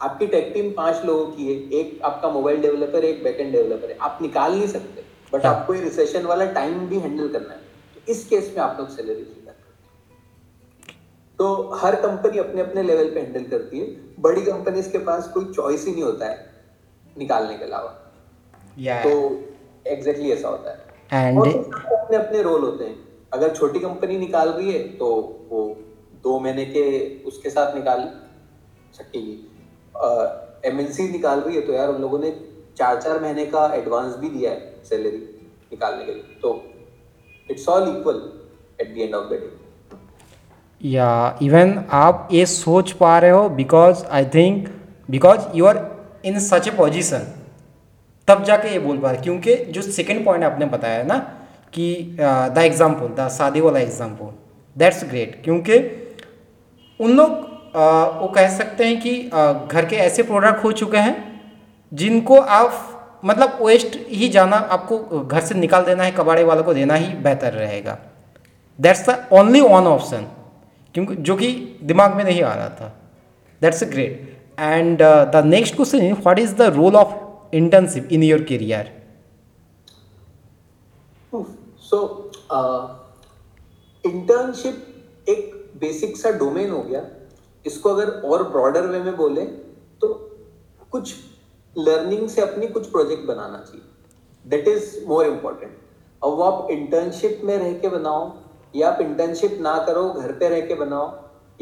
आपकी टेक टीम पाँच लोगों की है एक आपका मोबाइल डेवलपर एक बैकएंड डेवलपर है। आप निकाल नहीं सकते बट हाँ। आपको ये रिसेशन वाला टाइम भी हैंडल करना है। तो इस केस में आप लोग सैलरी तो हर कंपनी अपने अपने लेवल पे हैंडल करती है। बड़ी कंपनीज़ के पास कोई चॉइस ही नहीं होता है। निकालने के अलावा। Yeah. तो एग्जैक्टली exactly ऐसा होता है। And... और अपने अपने रोल होते हैं। अगर छोटी कंपनी निकाल रही है तो वो दो महीने के उसके साथ निकाल सकेगी। एमएनसी निकाल रही है तो यार उन लोगों ने चार चार महीने का एडवांस भी दिया है सैलरी निकालने के लिए। तो it's all equal at the end of the day या इवन आप ये सोच पा रहे हो because I think because you are in such a position तब जाके ये बोल पा रहे क्योंकि जो सेकेंड पॉइंट आपने बताया ना कि द एग्ज़ाम्पल द शादी वाला एग्ज़ाम्पल दैट्स ग्रेट क्योंकि उन लोग वो कह सकते हैं कि uh, घर के ऐसे प्रोडक्ट हो चुके हैं जिनको आप मतलब वेस्ट ही जाना आपको घर से निकाल देना है कबाड़े वालों को देना ही बेहतर रहेगा। That's the only one option क्योंकि जो कि दिमाग में नहीं आ रहा था। That's a and the next question is what is the role of internship in your career so internship एक बेसिक सा डोमेन हो गया। इसको अगर और ब्रॉडर वे में बोले तो कुछ लर्निंग से अपनी कुछ प्रोजेक्ट बनाना चाहिए। दैट इज़ मोर इंपॉर्टेंट अब वो आप इंटर्नशिप में रह के बनाओ, या आप इंटर्नशिप ना करो, घर पे रह के बनाओ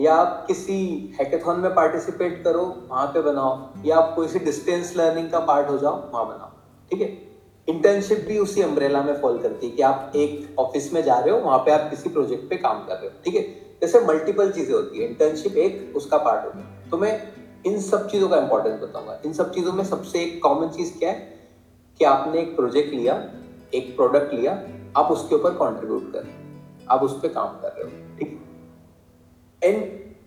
या आप किसी हैकेथॉन में पार्टिसिपेट करो, वहाँ पे बनाओ, या आप कोई सी डिस्टेंस लर्निंग का पार्ट हो जाओ, वहाँ बनाओ, ठीक है? इंटर्नशिप भी उसी अम्ब्रेला में फॉल करती है कि आप एक ऑफ़िस में जा रहे हो, वहाँ पे आप किसी प्रोजेक्ट पे काम कर रहे हो, ठीक है? जैसे मल्टीपल चीज़ें होती है इंटर्नशिप एक, उसका पार्ट हो। गया तो मैं इन सब चीज़ों का इंपॉर्टेंस बताऊँगा। इन सब चीज़ों में सबसे एक कॉमन चीज़ क्या है? कि आपने एक प्रोजेक्ट लिया, एक प्रोडक्ट लिया, आप उसके ऊपर कॉन्ट्रीब्यूट करें आप उस पर काम कर रहे हो। एंड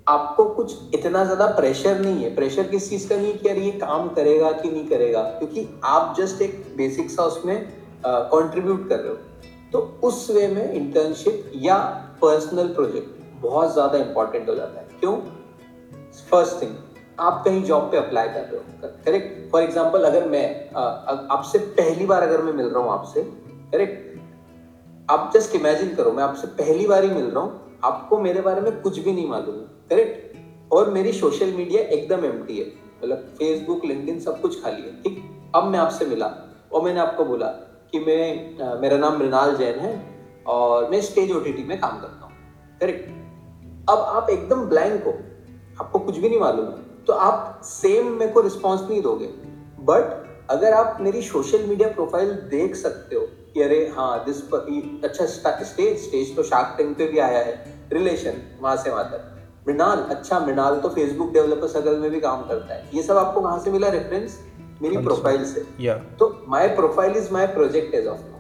आपको कुछ इतना ज़्यादा प्रेशर नहीं है। प्रेशर किस चीज़ का नहीं कि यार ये काम करेगा कि नहीं करेगा? क्योंकि आप जस्ट एक बेसिक सा उसमें कंट्रीब्यूट कर रहे हो। तो उस वे में इंटर्नशिप या पर्सनल प्रोजेक्ट बहुत ज़्यादा इंपॉर्टेंट हो जाता है। क्यों? फ़र्स्ट थिंग आप कहीं जॉब पे अप्लाई कर रहे हो। करेक्ट फॉर एग्ज़ाम्पल अगर मैं आपसे पहली बार अगर मैं मिल रहा हूँ आपसे करेक्ट आप जस्ट इमेजिन करो, मैं आपसे पहली बार ही मिल रहा हूँ। आपको मेरे बारे में कुछ भी नहीं मालूम करेक्ट और मेरी सोशल मीडिया एकदम एम है। मतलब फेसबुक लिंक्डइन सब कुछ खाली है ठीक? अब मैं आपसे मिला और मैंने आपको बोला कि मैं आ, मेरा नाम मृणाल जैन है और मैं स्टेज ओटीटी में काम करता हूँ करेक्ट अब आप एकदम ब्लैंक हो आपको कुछ भी नहीं मालूम है तो आप सेम मेरे को रिस्पॉन्स नहीं दोगे। बट अगर आप मेरी सोशल मीडिया प्रोफ़ाइल देख सकते हो कि अरे हाँ दिस अच्छा स्टेज स्टेज तो शार्क टैंक पे भी आया है। रिलेशन वहाँ से वहाँ तक। मृणाल अच्छा मृणाल तो फेसबुक डेवलपर सर्कल में भी काम करता है। ये सब आपको कहाँ से मिला रेफरेंस मेरी प्रोफ़ाइल से। Yeah. तो my profile is my project as of now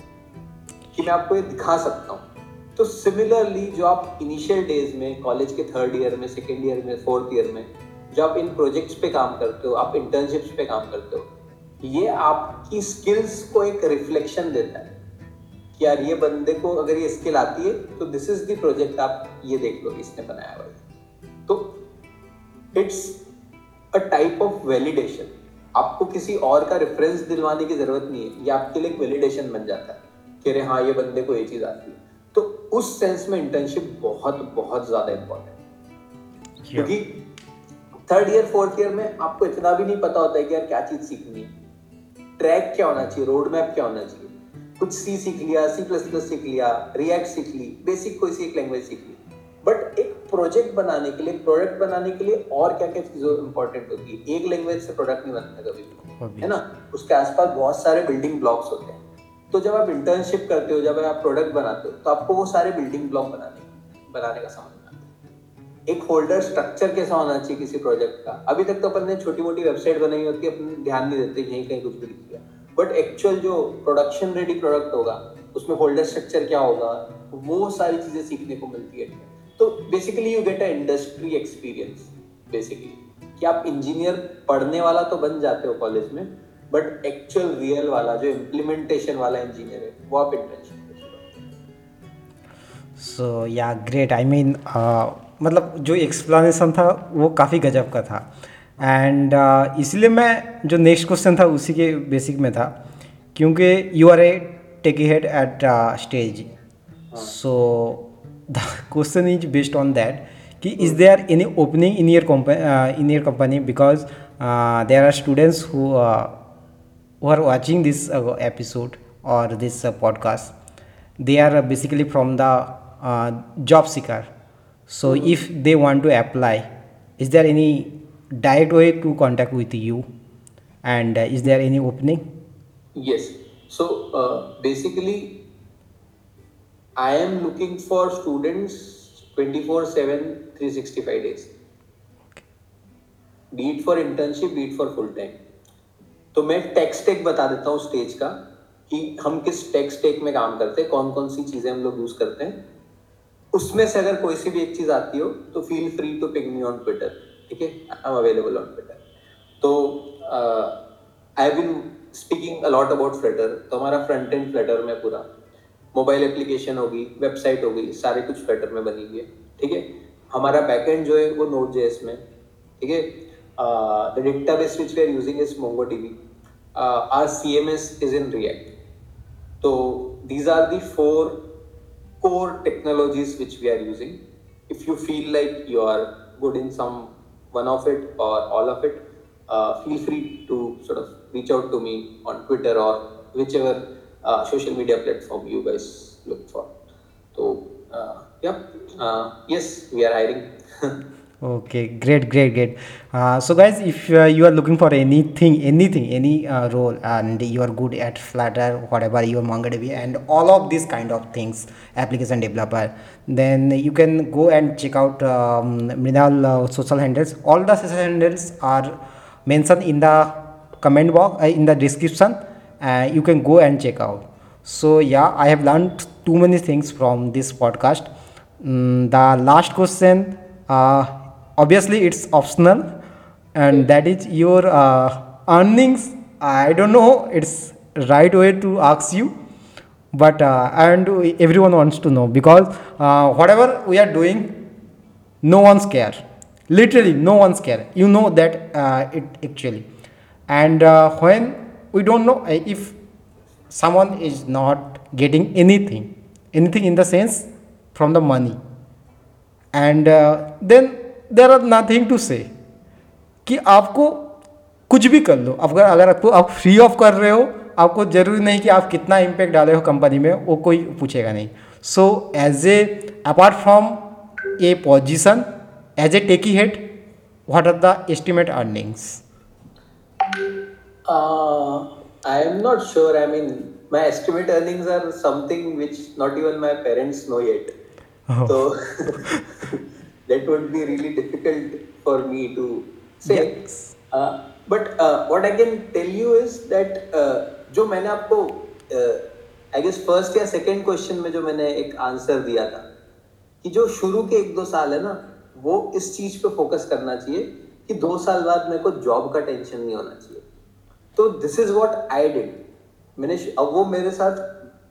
कि मैं आपको ये दिखा सकता हूँ। तो सिमिलरली जो आप इनिशियल डेज़ में कॉलेज के थर्ड ईयर में सेकेंड ईयर में फोर्थ ईयर में जो आप इन प्रोजेक्ट्स पे काम करते हो आप इंटर्नशिप्स पे काम करते हो ये आपकी स्किल्स को एक रिफ्लेक्शन देता है। कि यार ये बंदे को अगर ये स्किल आती है तो दिस इज़ द प्रोजेक्ट आप ये देख लो इसने बनाया हुआ तो it's a type of validation आपको किसी और का रेफरेंस दिलवाने की ज़रूरत नहीं है ये आपके लिए एक वैलिडेशन बन जाता है कि अरे हाँ ये बंदे को ये चीज़ आती है। तो उस सेंस में इंटर्नशिप बहुत बहुत ज़्यादा इंपॉर्टेंट है। क्योंकि थर्ड ईयर फोर्थ ईयर में आपको इतना भी नहीं पता होता है कि यार क्या चीज़ सीखनी है। ट्रैक क्या होना चाहिए रोड मैप क्या होना चाहिए। कुछ सी सीख लिया सी प्लस प्लस सीख लिया रिएक्ट सीख ली बेसिक कोई सी एक लैंग्वेज सीख ली। बट एक प्रोजेक्ट बनाने के लिए प्रोडक्ट बनाने के लिए और क्या क्या चीज़ें इंपॉर्टेंट होती है? एक लैंग्वेज से प्रोडक्ट नहीं बनता कभी भी है ना? उसके आसपास बहुत सारे बिल्डिंग ब्लॉक्स होते हैं। तो जब आप इंटर्नशिप करते हो जब आप प्रोडक्ट बनाते हो तो आपको वो सारे बिल्डिंग ब्लॉक बनाने बनाने का समझ में आता है। एक होल्डर स्ट्रक्चर कैसा होना चाहिए किसी प्रोजेक्ट का? अभी तक तो अपन ने छोटी मोटी वेबसाइट बनाई होती है अपन ध्यान नहीं देते यहीं कहीं कुछ भी लिख दिया बट एक्चुअल जो प्रोडक्शन रेडी प्रोडक्ट होगा, उसमें होल्डर स्ट्रक्चर क्या होगा, वो सारी चीज़ें सीखने को मिलती है। तो basically you get a industry experience basically कि आप इंजीनियर पढ़ने वाला तो बन जाते हो कॉलेज में बट एक्चुअल रियल वाला, जो इम्प्लीमेंटेशन वाला इंजीनियर है, वो आप इंटर्नशिप सो या ग्रेट आई मीन मतलब जो एक्सप्लेनेशन था, वो काफ़ी गजब का था। एंड uh, इसलिए मैं जो नेक्स्ट क्वेश्चन था उसी के बेसिक में था क्योंकि you are a techie head at stage so the question is based on that कि is they are any opening in year in your company because there are students who are watching this episode और this podcast they are basically from the job seeker so if they want to apply is there any mm-hmm. direct way to contact with you and uh, is there any opening yes so uh, basically I am looking for students 24 7 365 days okay beat for internship beat for full time तो मैं take stake बता देता हूँ stage का कि हम किस take stake में काम करते हैं कौन कौन सी चीज़ें हम लोग यूज़ करते हैं उसमें से अगर कोई सी भी एक चीज़ आती हो तो feel free to pick me on Twitter ठीक है? I am available on Twitter तो I been speaking a lot about Flutter तो हमारा फ्रंट एंड फ्लटर में पूरा मोबाइल एप्लीकेशन होगी वेबसाइट होगी, सारे कुछ फ्लटर में बनी हुई है, ठीक है? हमारा बैकएंड जो है, वो नोट जेएस में, ठीक है? The database which we are using is Mongo DB R C M S is in React तो these are the four core technologies which we are using. If you feel like you are good in some one of it or all of it uh, feel free to sort of reach out to me on twitter or whichever uh, social media platform you guys look for. So, uh, yeah, uh, yes, we are hiring. okay great great great. Uh, so guys if uh, you are looking for anything anything any uh, role and you are good at flutter whatever you mongodb and all of these kind of things application developer then you can go and check out um, uh, social handles. All the social handles are mentioned in the comment box uh, in the description. Uh, you can go and check out. So yeah i have learned too many things from this podcast. Mm, the last question obviously it's optional and that is your uh, earnings. I don't know it's right way to ask you but uh, and everyone wants to know because uh, whatever we are doing no one's care. Literally no one's care. You know that uh, it actually. And uh, when we don't know uh, if someone is not getting anything anything in the sense from the money. And uh, then there are nothing to say कि आपको कुछ भी कर लो अगर अगर आपको आप free of कर रहे हो आपको ज़रूरी नहीं कि आप कितना इम्पैक्ट डाले हो कंपनी में वो कोई पूछेगा नहीं so as a apart from a position as a techie head what are the estimate earnings Uh, I am not sure. I mean, my estimate earnings are something which not even my parents know yet. Oh. So that would be really difficult for me to say. Yes. Uh, but uh, what I can tell you is that uh, जो मैंने आपको I guess first या second question में जो मैंने एक answer दिया था कि जो शुरू के एक दो साल है ना वो इस चीज़ पे फोकस करना चाहिए कि दो साल बाद मेरे को जॉब का टेंशन नहीं होना चाहिए तो this is what I did मैंने अब वो मेरे साथ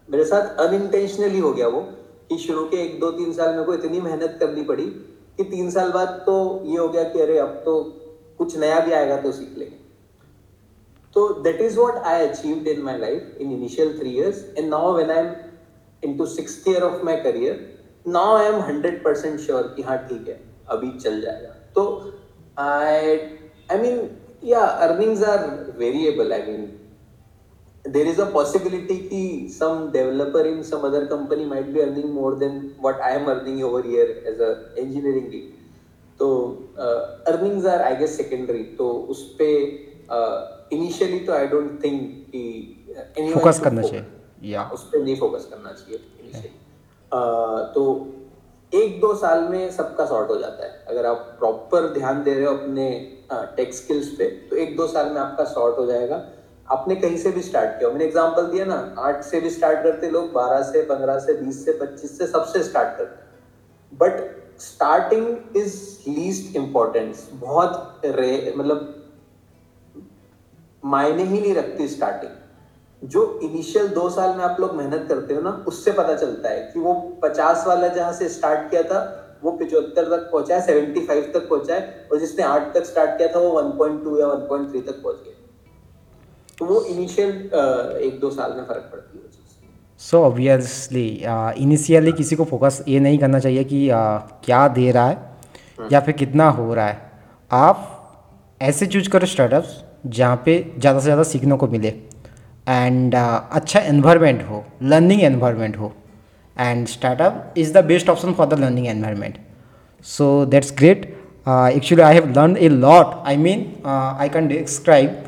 मेरे साथ अनइंटेंशनली हो गया वो कि शुरू के एक दो तीन साल मेरे को इतनी मेहनत करनी पड़ी कि तीन साल बाद तो ये हो गया कि अरे अब तो कुछ नया भी आएगा तो सीख लेंगे। तो that is what I achieved in my life in initial three years and now when I am into sixth year of my career now I am hundred percent sure कि हाँ ठीक है, अभी चल जाएगा। तो आई आई मीन या earnings are variable I mean there is a possibility ki some developer in some other company might be earning more than what I am earning over here as a engineering lead. तो earnings are I guess secondary तो उस पे initially तो I don't think कि anyone focus करना चाहिए या उस पर नहीं फोकस करना चाहिए तो एक दो साल में सबका सॉर्ट हो जाता है अगर आप प्रॉपर ध्यान दे रहे हो अपने टेक स्किल्स पे तो एक दो साल में आपका सॉर्ट हो जाएगा आपने कहीं से भी स्टार्ट किया मैंने एग्ज़ाम्पल दिया ना, आठ से भी स्टार्ट करते लोग, बारह से, पंद्रह से, बीस से, पच्चीस से सबसे स्टार्ट करते but starting is least importance बहुत रे मतलब मायने ही नहीं रखती स्टार्टिंग जो इनिशियल दो साल में आप लोग मेहनत करते हो ना, उससे पता चलता है कि वो पचास वाला जहाँ से स्टार्ट किया था, वो पिछहत्तर तक पहुँचा है सेवेंटी फाइव तक पहुँचा है, और जिसने आठ तक स्टार्ट किया था, वो वन पॉइंट टू या वन पॉइंट थ्री तक पहुँच गया। तो वो इनिशियल एक दो साल में फ़र्क पड़ती है सो ऑब्वियसली इनिशियली किसी को फोकस ये नहीं करना चाहिए कि uh, क्या दे रहा है hmm. या फिर कितना हो रहा है। आप ऐसे चूज़ करो स्टार्टअप्स जहाँ पे ज़्यादा से ज़्यादा सीखने को मिले एंड uh, अच्छा एनवायरनमेंट हो लर्निंग एनवायरनमेंट हो। And startup is the best option for the learning environment so that's great actually I have learn a lot I mean I can describe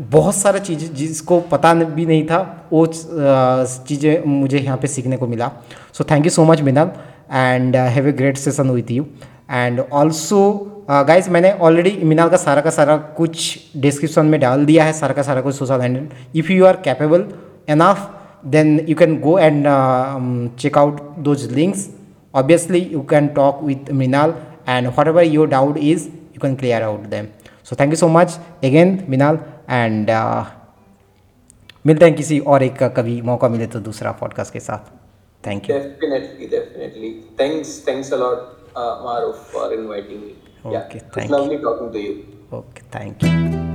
बहुत सारा चीज़ जिसको पता भी नहीं था, वो चीज़ें मुझे यहाँ पे सीखने को मिला। So thank you so much Minal and have a great session with you and also guys मैंने ऑलरेडी मिनाल का सारा का सारा कुछ डिस्क्रिप्शन में डाल दिया है, सारा का सारा कुछ social handle if you are capable enough then you can go and check out those links obviously you can talk with Minal and whatever your doubt is you can clear out them so thank you so much again Minal and uh, मिलते हैं किसी और एक का कभी मौका मिले तो दूसरा पॉडकास्ट के साथ। Thank you definitely definitely thanks thanks uh Maroof for inviting me okay thank you lovely talking to you okay thank you